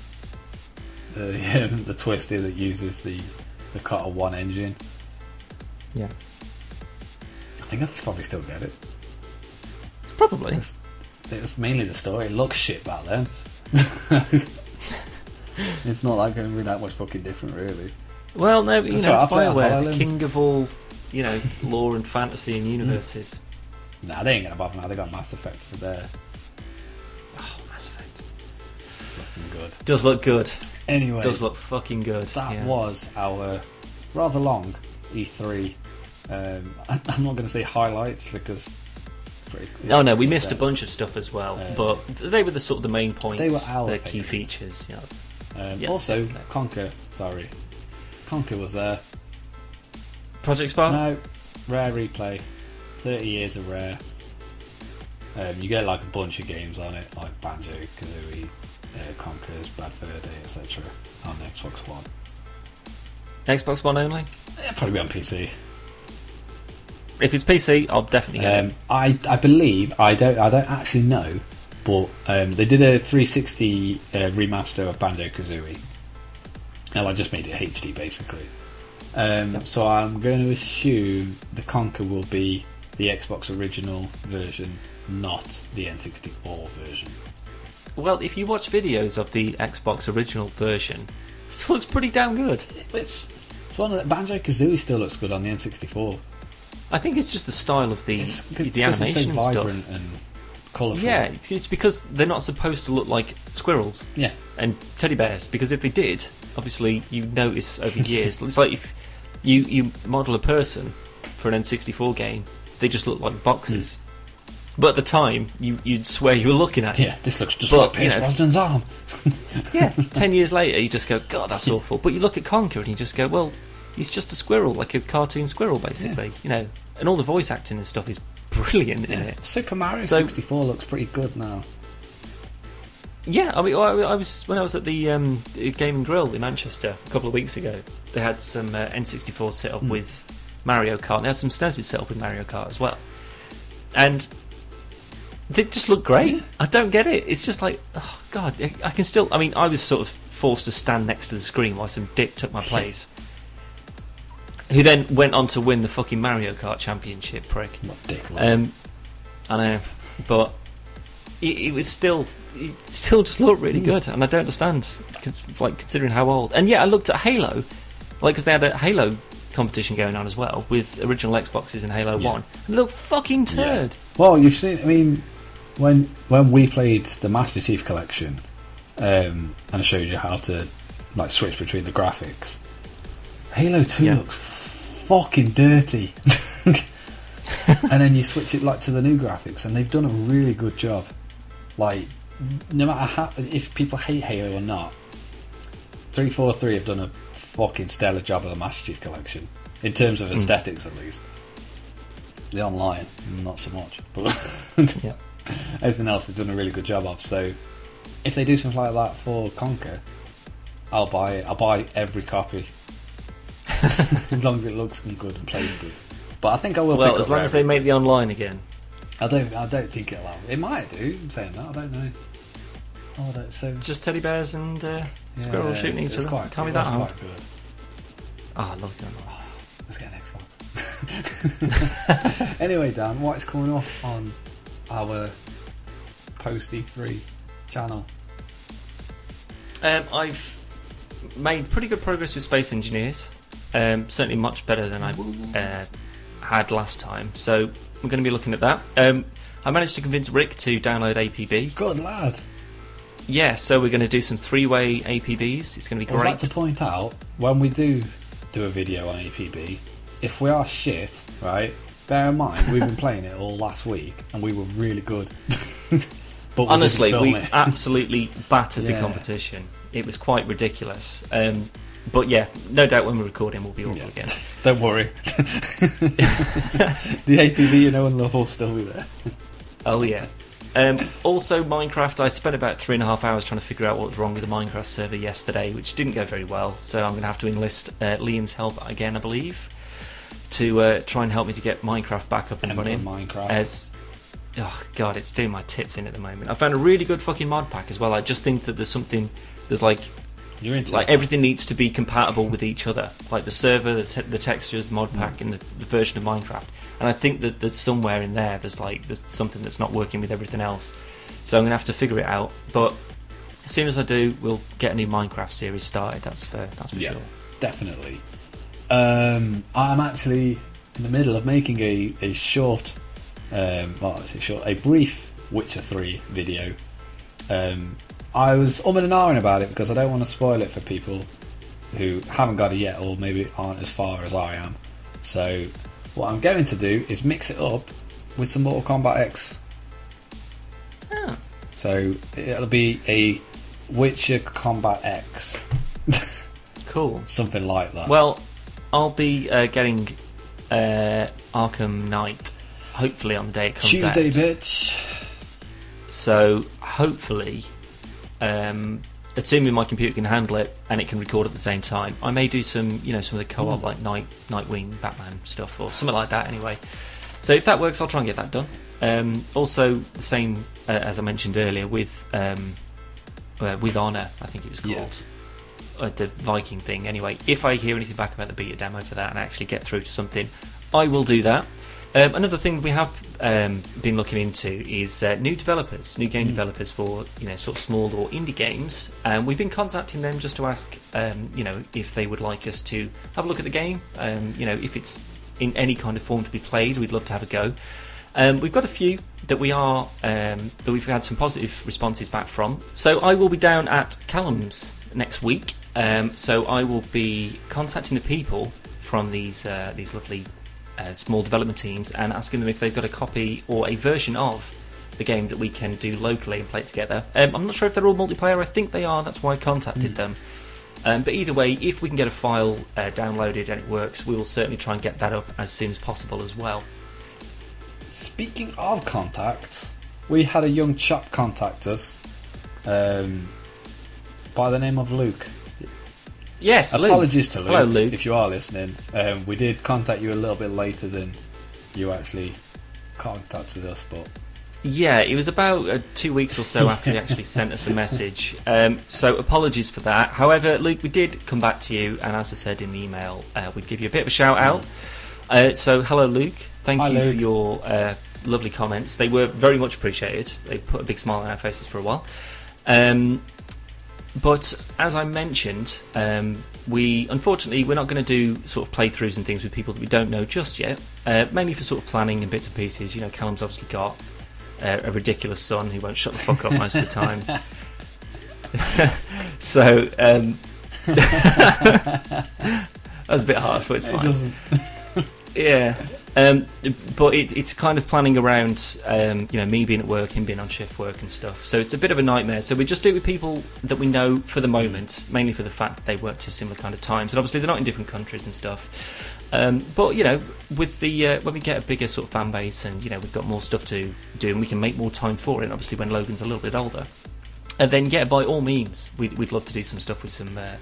the, um, the twister that uses the the KOTOR One engine,
yeah,
I think I'd probably still get it.
probably.
It's, it was mainly the story. It looks shit back then. it's not like going to be that much fucking different, really.
Well, no, you
That's
know,
right,
it's
I'll play it on
Bioware, the king of all, you know, lore and fantasy and universes.
Nah, they ain't to bother now. They got Mass Effect for their
Oh, Mass Effect
fucking good.
does look good.
Anyway,
Does look fucking good.
that
yeah.
was our rather long E3. Um, I'm not to say highlights because it's pretty.
Oh no, we missed a
bunch.
of stuff as well,
Uh,
but they were the sort of the main points,
They were our
the key
favourites.
features.
Um,
Yeah,
also. Conker. Sorry, Conker was there.
Project Spark.
No, Rare replay. Thirty years of Rare. Um, you get like a bunch of games on it, like Banjo, Kazooie, uh, Conker's, Bad Fur Day, etc. on Xbox One.
Xbox One only.
Yeah, probably be on PC.
If it's PC, I'll definitely get
Um,
it.
I I believe I don't I don't actually know, but um, they did a 360 uh, remaster of Banjo Kazooie. And I just made it HD basically. Um. So I'm going to assume the Conquer will be the Xbox original version, not the N64 version.
Well, if you watch videos of the Xbox original version, it looks pretty damn good.
It's, it's one of the, Banjo Kazooie still looks good on the N64.
I think it's just the style of the
It's,
the
it's it's so
animation and stuff.
and colourful.
Yeah, it's- it's because they're not supposed to look like squirrels
yeah.
and teddy bears. Because if they did, obviously you notice over years. it's like if you you model a person for an N64 game, they just look like boxes. But at the time, you you'd swear you were looking at it.
Yeah, this looks just
But,
like Pierce
you know-
Brosnan's arm.
Yeah. Ten years later, you just go, God, that's awful. But you look at Conker and you just go, Well, he's just a squirrel, like a cartoon squirrel, basically. You know, and all the voice acting and stuff is brilliant in
Yeah.
it.
Super Mario
So-
64 looks pretty good now.
Yeah, I mean, I, I was when I was at the um, Game and Grill in Manchester a couple of weeks ago. They had some uh, N64 set up
Hmm.
with Mario Kart. They had some SNESes set up with Mario Kart as well, and they just look great. I don't get it. It's just like, oh god, I, can still. I mean, I was sort of forced to stand next to the screen while some dick took my place. Who then went on to win the fucking Mario Kart Championship, prick.
What dick.
Um, I know, but it, it was still, it still just looked really good, and I don't understand, like considering how old. And yeah, I looked at Halo, like because they had a Halo competition going on as well with original Xboxes and Halo
Yeah.
One. And look fucking turd.
Well, you've seen. I mean, when when we played the Master Chief Collection, um, and I showed you how to like switch between the graphics. Halo Two
Yeah.
looks fucking dirty, and then you switch it like to the new graphics, and they've done a really good job. Like, no matter how if people hate Halo or not, three four three have done a fucking stellar job of the Master Chief Collection in terms of aesthetics, at least. The online, not so much, but
Yeah.
everything else they've done a really good job of. So, if they do something like that for Conker, I'll buy it. I'll buy every copy as long as it looks good and plays good. But I think I will.
Well, as long as they make the online again.
I don't. I don't think it'll. Have, it might do. I'm saying that. I don't know. Oh, that's so.
Just teddy bears and uh, squirrels
yeah,
shooting each other.
Quite
Can't be that
That's
hard.
quite good.
Oh, I love the.
Let's get an Xbox. anyway, Dan, what is coming up on our post E3 channel?
Um, I've made pretty good progress with Space Engineers. Um, certainly much better than I uh, had last time. So I'm going to be looking at that. Um, I managed to convince Rick to download APB.
Good lad.
Yeah, so we're going to do some three-way APBs. It's going to be great.
I would
great.
like to point out when we do do a video on APB, if we are shit, right? Bear in mind we've been playing it all last week and we were really good. but we
Honestly, we
it.
absolutely battered the competition. It was quite ridiculous. Um, but yeah, no doubt when we're recording, we'll be awful
Yeah.
again.
Don't worry. the APB you know and love will still be there.
Oh yeah. Um, also, Minecraft. I spent about three and a half hours trying to figure out what was wrong with the Minecraft server yesterday, which didn't go very well. So I'm going to have to enlist uh, Liam's help again, I believe, to uh, try and help me to get Minecraft back up and running.
Minecraft.
As oh god, it's doing my tits in at the moment. I found a really good fucking mod pack as well. I just think that there's something. There's like
You're into
like everything needs to be compatible with each other, like the server, the, te- the textures, the mod pack, and the, the version of Minecraft. And I think that there's somewhere in there there's like there's something that's not working with everything else. So I'm gonna have to figure it out. But as soon as I do, we'll get a new Minecraft series started. That's for that's for
Yeah.
sure.
Definitely. Um, I'm actually in the middle of making a, a short, um, well, it's a short, a brief Witcher 3 video. Um, I was umming and ahhing about it because I don't want to spoil it for people who haven't got it yet or maybe aren't as far as I am. So, what I'm going to do is mix it up with some Mortal Kombat X.
Ah.
So, it'll be a Witcher Combat X,
Cool.
something like that.
Well, I'll be uh, getting uh, Arkham Knight hopefully on the day it comes
Tuesday,
out.
bitch.
So hopefully, um, assuming my computer can handle it and it can record at the same time, I may do some, you know, some of the co-op like Night, Nightwing, Batman stuff or something like that. Anyway, so if that works, I'll try and get that done. Um, also, the same uh, as I mentioned earlier with um, uh, with Honor, I think it was
Yeah.
called. Uh, the Viking thing. Anyway, if I hear anything back about the beta demo for that and actually get through to something, I will do that. Um, another thing we have um, been looking into is uh, new developers, new game developers for you know sort of small or indie games. Um, we've been contacting them just to ask, um, you know, if they would like us to have a look at the game. Um, you know, if it's in any kind of form to be played, we'd love to have a go. Um, we've got a few that we are um, that we've had some positive responses back from. So I will be down at Callum's next week. Um, so I will be contacting the people from these uh, these lovely uh, small development teams and asking them if they've got a copy or a version of the game that we can do locally and play together. Um, I'm not sure if they're all multiplayer. I think they are. That's why I contacted them. Um, but either way, if we can get a file uh, downloaded and it works, we will certainly try and get that up as soon as possible as well.
Speaking of contacts, we had a young chap contact us um, by the name of Luke.
Yes, Luke.
Apologies to Luke,
Hello, Luke.
if you are listening. Um, we did contact you a little bit later than you actually contacted us, but
Yeah, it was about uh, two weeks or so after he actually sent us a message. Um, so apologies for that. However, Luke, we did come back to you, and as I said in the email, uh, we'd give you a bit of a shout out. Uh, so, hello, Luke. Thank
Hi,
you
Luke.
for your uh, lovely comments. They were very much appreciated. They put a big smile on our faces for a while. Um, but as I mentioned, um, we unfortunately we're not going to do sort of playthroughs and things with people that we don't know just yet. Uh, mainly for sort of planning and bits and pieces. You know, Callum's obviously got uh, a ridiculous son who won't shut the fuck up most of the time. so um, that's a bit harsh, but it's
it
fine.
doesn't.
Yeah, um, but it, it's kind of planning around, um, you know, me being at work, him being on shift work and stuff. So it's a bit of a nightmare. So we just do it with people that we know for the moment, mainly for the fact that they work to similar kind of times, and obviously they're not in different countries and stuff. Um, but you know, with the uh, when we get a bigger sort of fan base, and you know, we've got more stuff to do, and we can make more time for it. Obviously, when Logan's a little bit older, and then yeah, by all means, we'd, we'd love to do some stuff with some. Uh,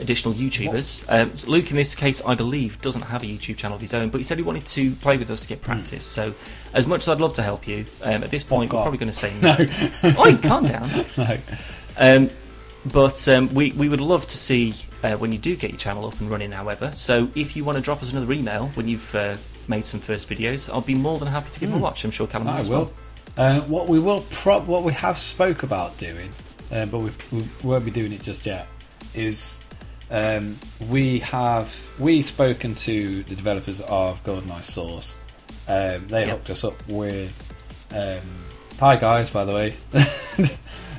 Additional YouTubers. Um, so Luke, in this case, I believe, doesn't have a YouTube channel of his own, but he said he wanted to play with us to get practice. So, as much as I'd love to help you, um, at this point,
Fuck
we're probably going to say
No,
no. Oi, calm down.
no.
Um, but um, we, we would love to see uh, when you do get your channel up and running, however. So if you want to drop us another email when you've uh, made some first videos, I'll be more than happy to give them a watch. I'm sure Callum will
I
as
will.
well.
Uh, what we will, pro- what we have spoke about doing, uh, but we've, we won't be doing it just yet, is um, we have we spoken to the developers of GoldenEye Source. Um, they
Yep.
hooked us up with. Um, hi guys, by the way.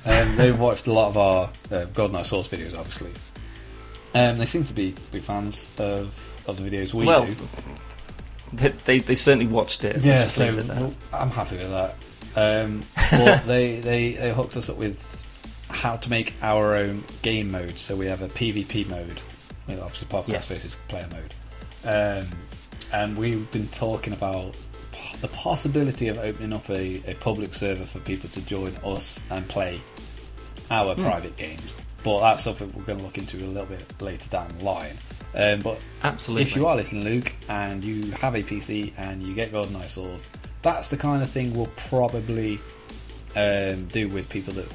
um, they've watched a lot of our uh, GoldenEye Source videos, obviously. Um, they seem to be big fans of, of the videos we
well,
do.
they, they, they've certainly watched it.
Yeah, so I'm happy with that. Um, but they, they they hooked us up with how to make our own game mode. So we have a PvP mode, obviously podcast
Yes.
versus player mode, um, and we've been talking about p- the possibility of opening up a, a public server for people to join us and play our
Hmm.
private games. But that's something we're going to look into a little bit later down the line. Um, but
Absolutely.
if you are listening, Luke, and you have a PC and you get GoldenEye Source, that's the kind of thing we'll probably um, do with people that,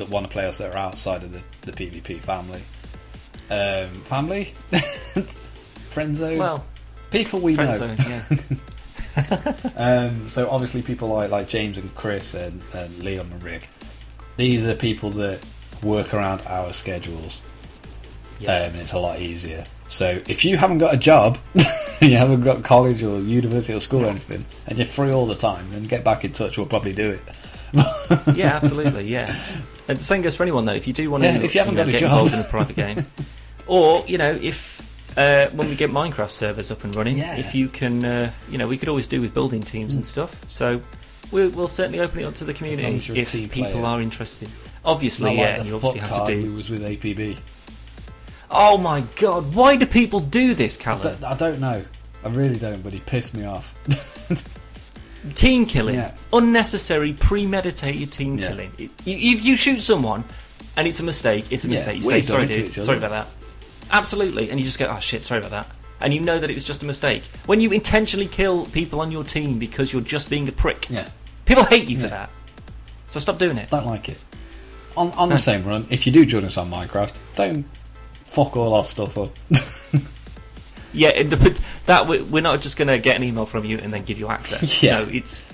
that want to play us that are outside of the, the PvP family. Um, family? Friend zone?
well,
people we know.
zone, yeah.
Um, so obviously people like, like James and Chris and, and Liam and Rick, these are people that work around our schedules
yeah.
um, and it's a lot easier. So if you haven't got a job, you haven't got college or university or school or anything, and you're free all the time, then get back in touch. We'll probably do it.
yeah, absolutely, yeah. And the same goes for anyone though. If you do want to,
Yeah, if you haven't
know,
got a
get
job.
involved in a private game, or you know, if uh, when we get Minecraft servers up and running,
Yeah.
if you can, uh, you know, we could always do with building teams and stuff. So we'll, we'll certainly open it up to the community
as you're a
if people
player.
are interested. Obviously, yeah,
like
you obviously have to
who
do.
was with APB.
Oh my god, why do people do this, Callum?
I don't know. I really don't, but he pissed me off.
Team killing,
Yeah.
unnecessary, premeditated team
Yeah.
killing. It- you- If you shoot someone and it's a mistake, it's a
Yeah,
mistake. You say sorry,
to
dude.
each other."
Sorry about that. Absolutely, and you just go, oh shit, sorry about that. And you know that it was just a mistake. When you intentionally kill people on your team because you're just being a prick,
yeah,
people hate you for
Yeah.
that. So stop doing it.
don't like it. On on the same run, if you do join us on Minecraft, don't fuck all our stuff up.
Yeah, but that we- we're not just going to get an email from you and then give you access.
Yeah.
No, it's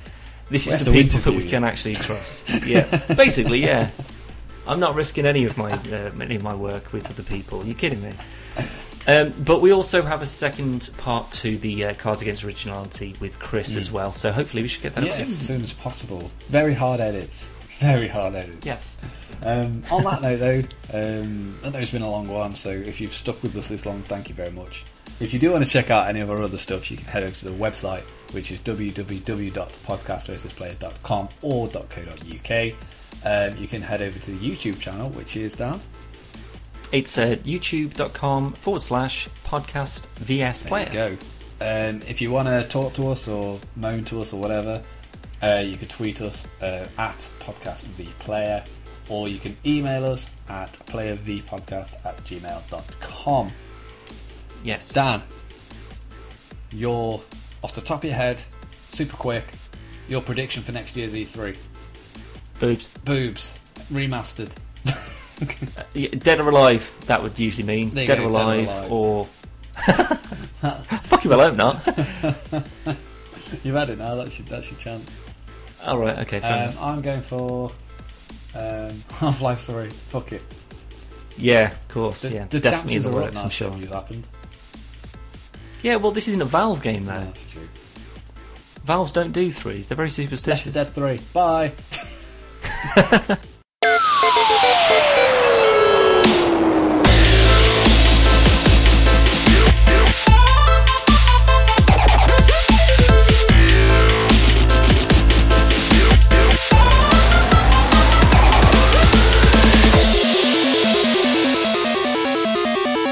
this is to people that we
you.
can actually trust. Yeah, basically, yeah. I'm not risking any of my uh, any of my work with other people. Are you kidding me? Um, but we also have a second part to the uh, Cards Against Originality with Chris as well. So hopefully we should get that
as
soon.
soon as possible. Very hard edits. Very hard edits.
Yes.
Um, on that note, though, um, I know it's been a long one, so if you've stuck with us this long, thank you very much. If you do want to check out any of our other stuff, you can head over to the website, which is www.podcastversusplayer.com or .co.uk. Um, you can head over to the YouTube channel, which is down.
It's uh, youtube.com forward slash podcast VS
There
player.
you go. Um, if you want to talk to us or moan to us or whatever, uh, you could tweet us uh, at podcast v player. or you can email us at playervpodcast at gmail.com.
Yes.
Dan, your off the top of your head, super quick, your prediction for next year's E3.
Boobs.
Boobs, remastered.
Dead or alive, that would usually mean. Dead
go,
or
Dead or
alive,
Alive.
or. Fuck you, well, I hope not.
You've had it now, that's your, that's your chance.
Alright, okay,
Um. I'm going for um, Half Life 3. Fuck it.
Yeah, of course,
The,
yeah.
the
Definitely
chances
the
are up now
I'm sure.
something's happened.
Yeah, well, this isn't a Valve game, though.
That's true.
Valves don't do threes, they're very
Left 4
superstitious.
Dead 3. Bye.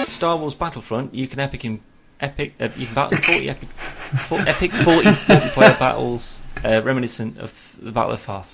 Star Wars Battlefront, you can epic in epic. Uh, battle forty epic, for, epic 40 multiplayer battles uh, reminiscent of the Battle of Hoth.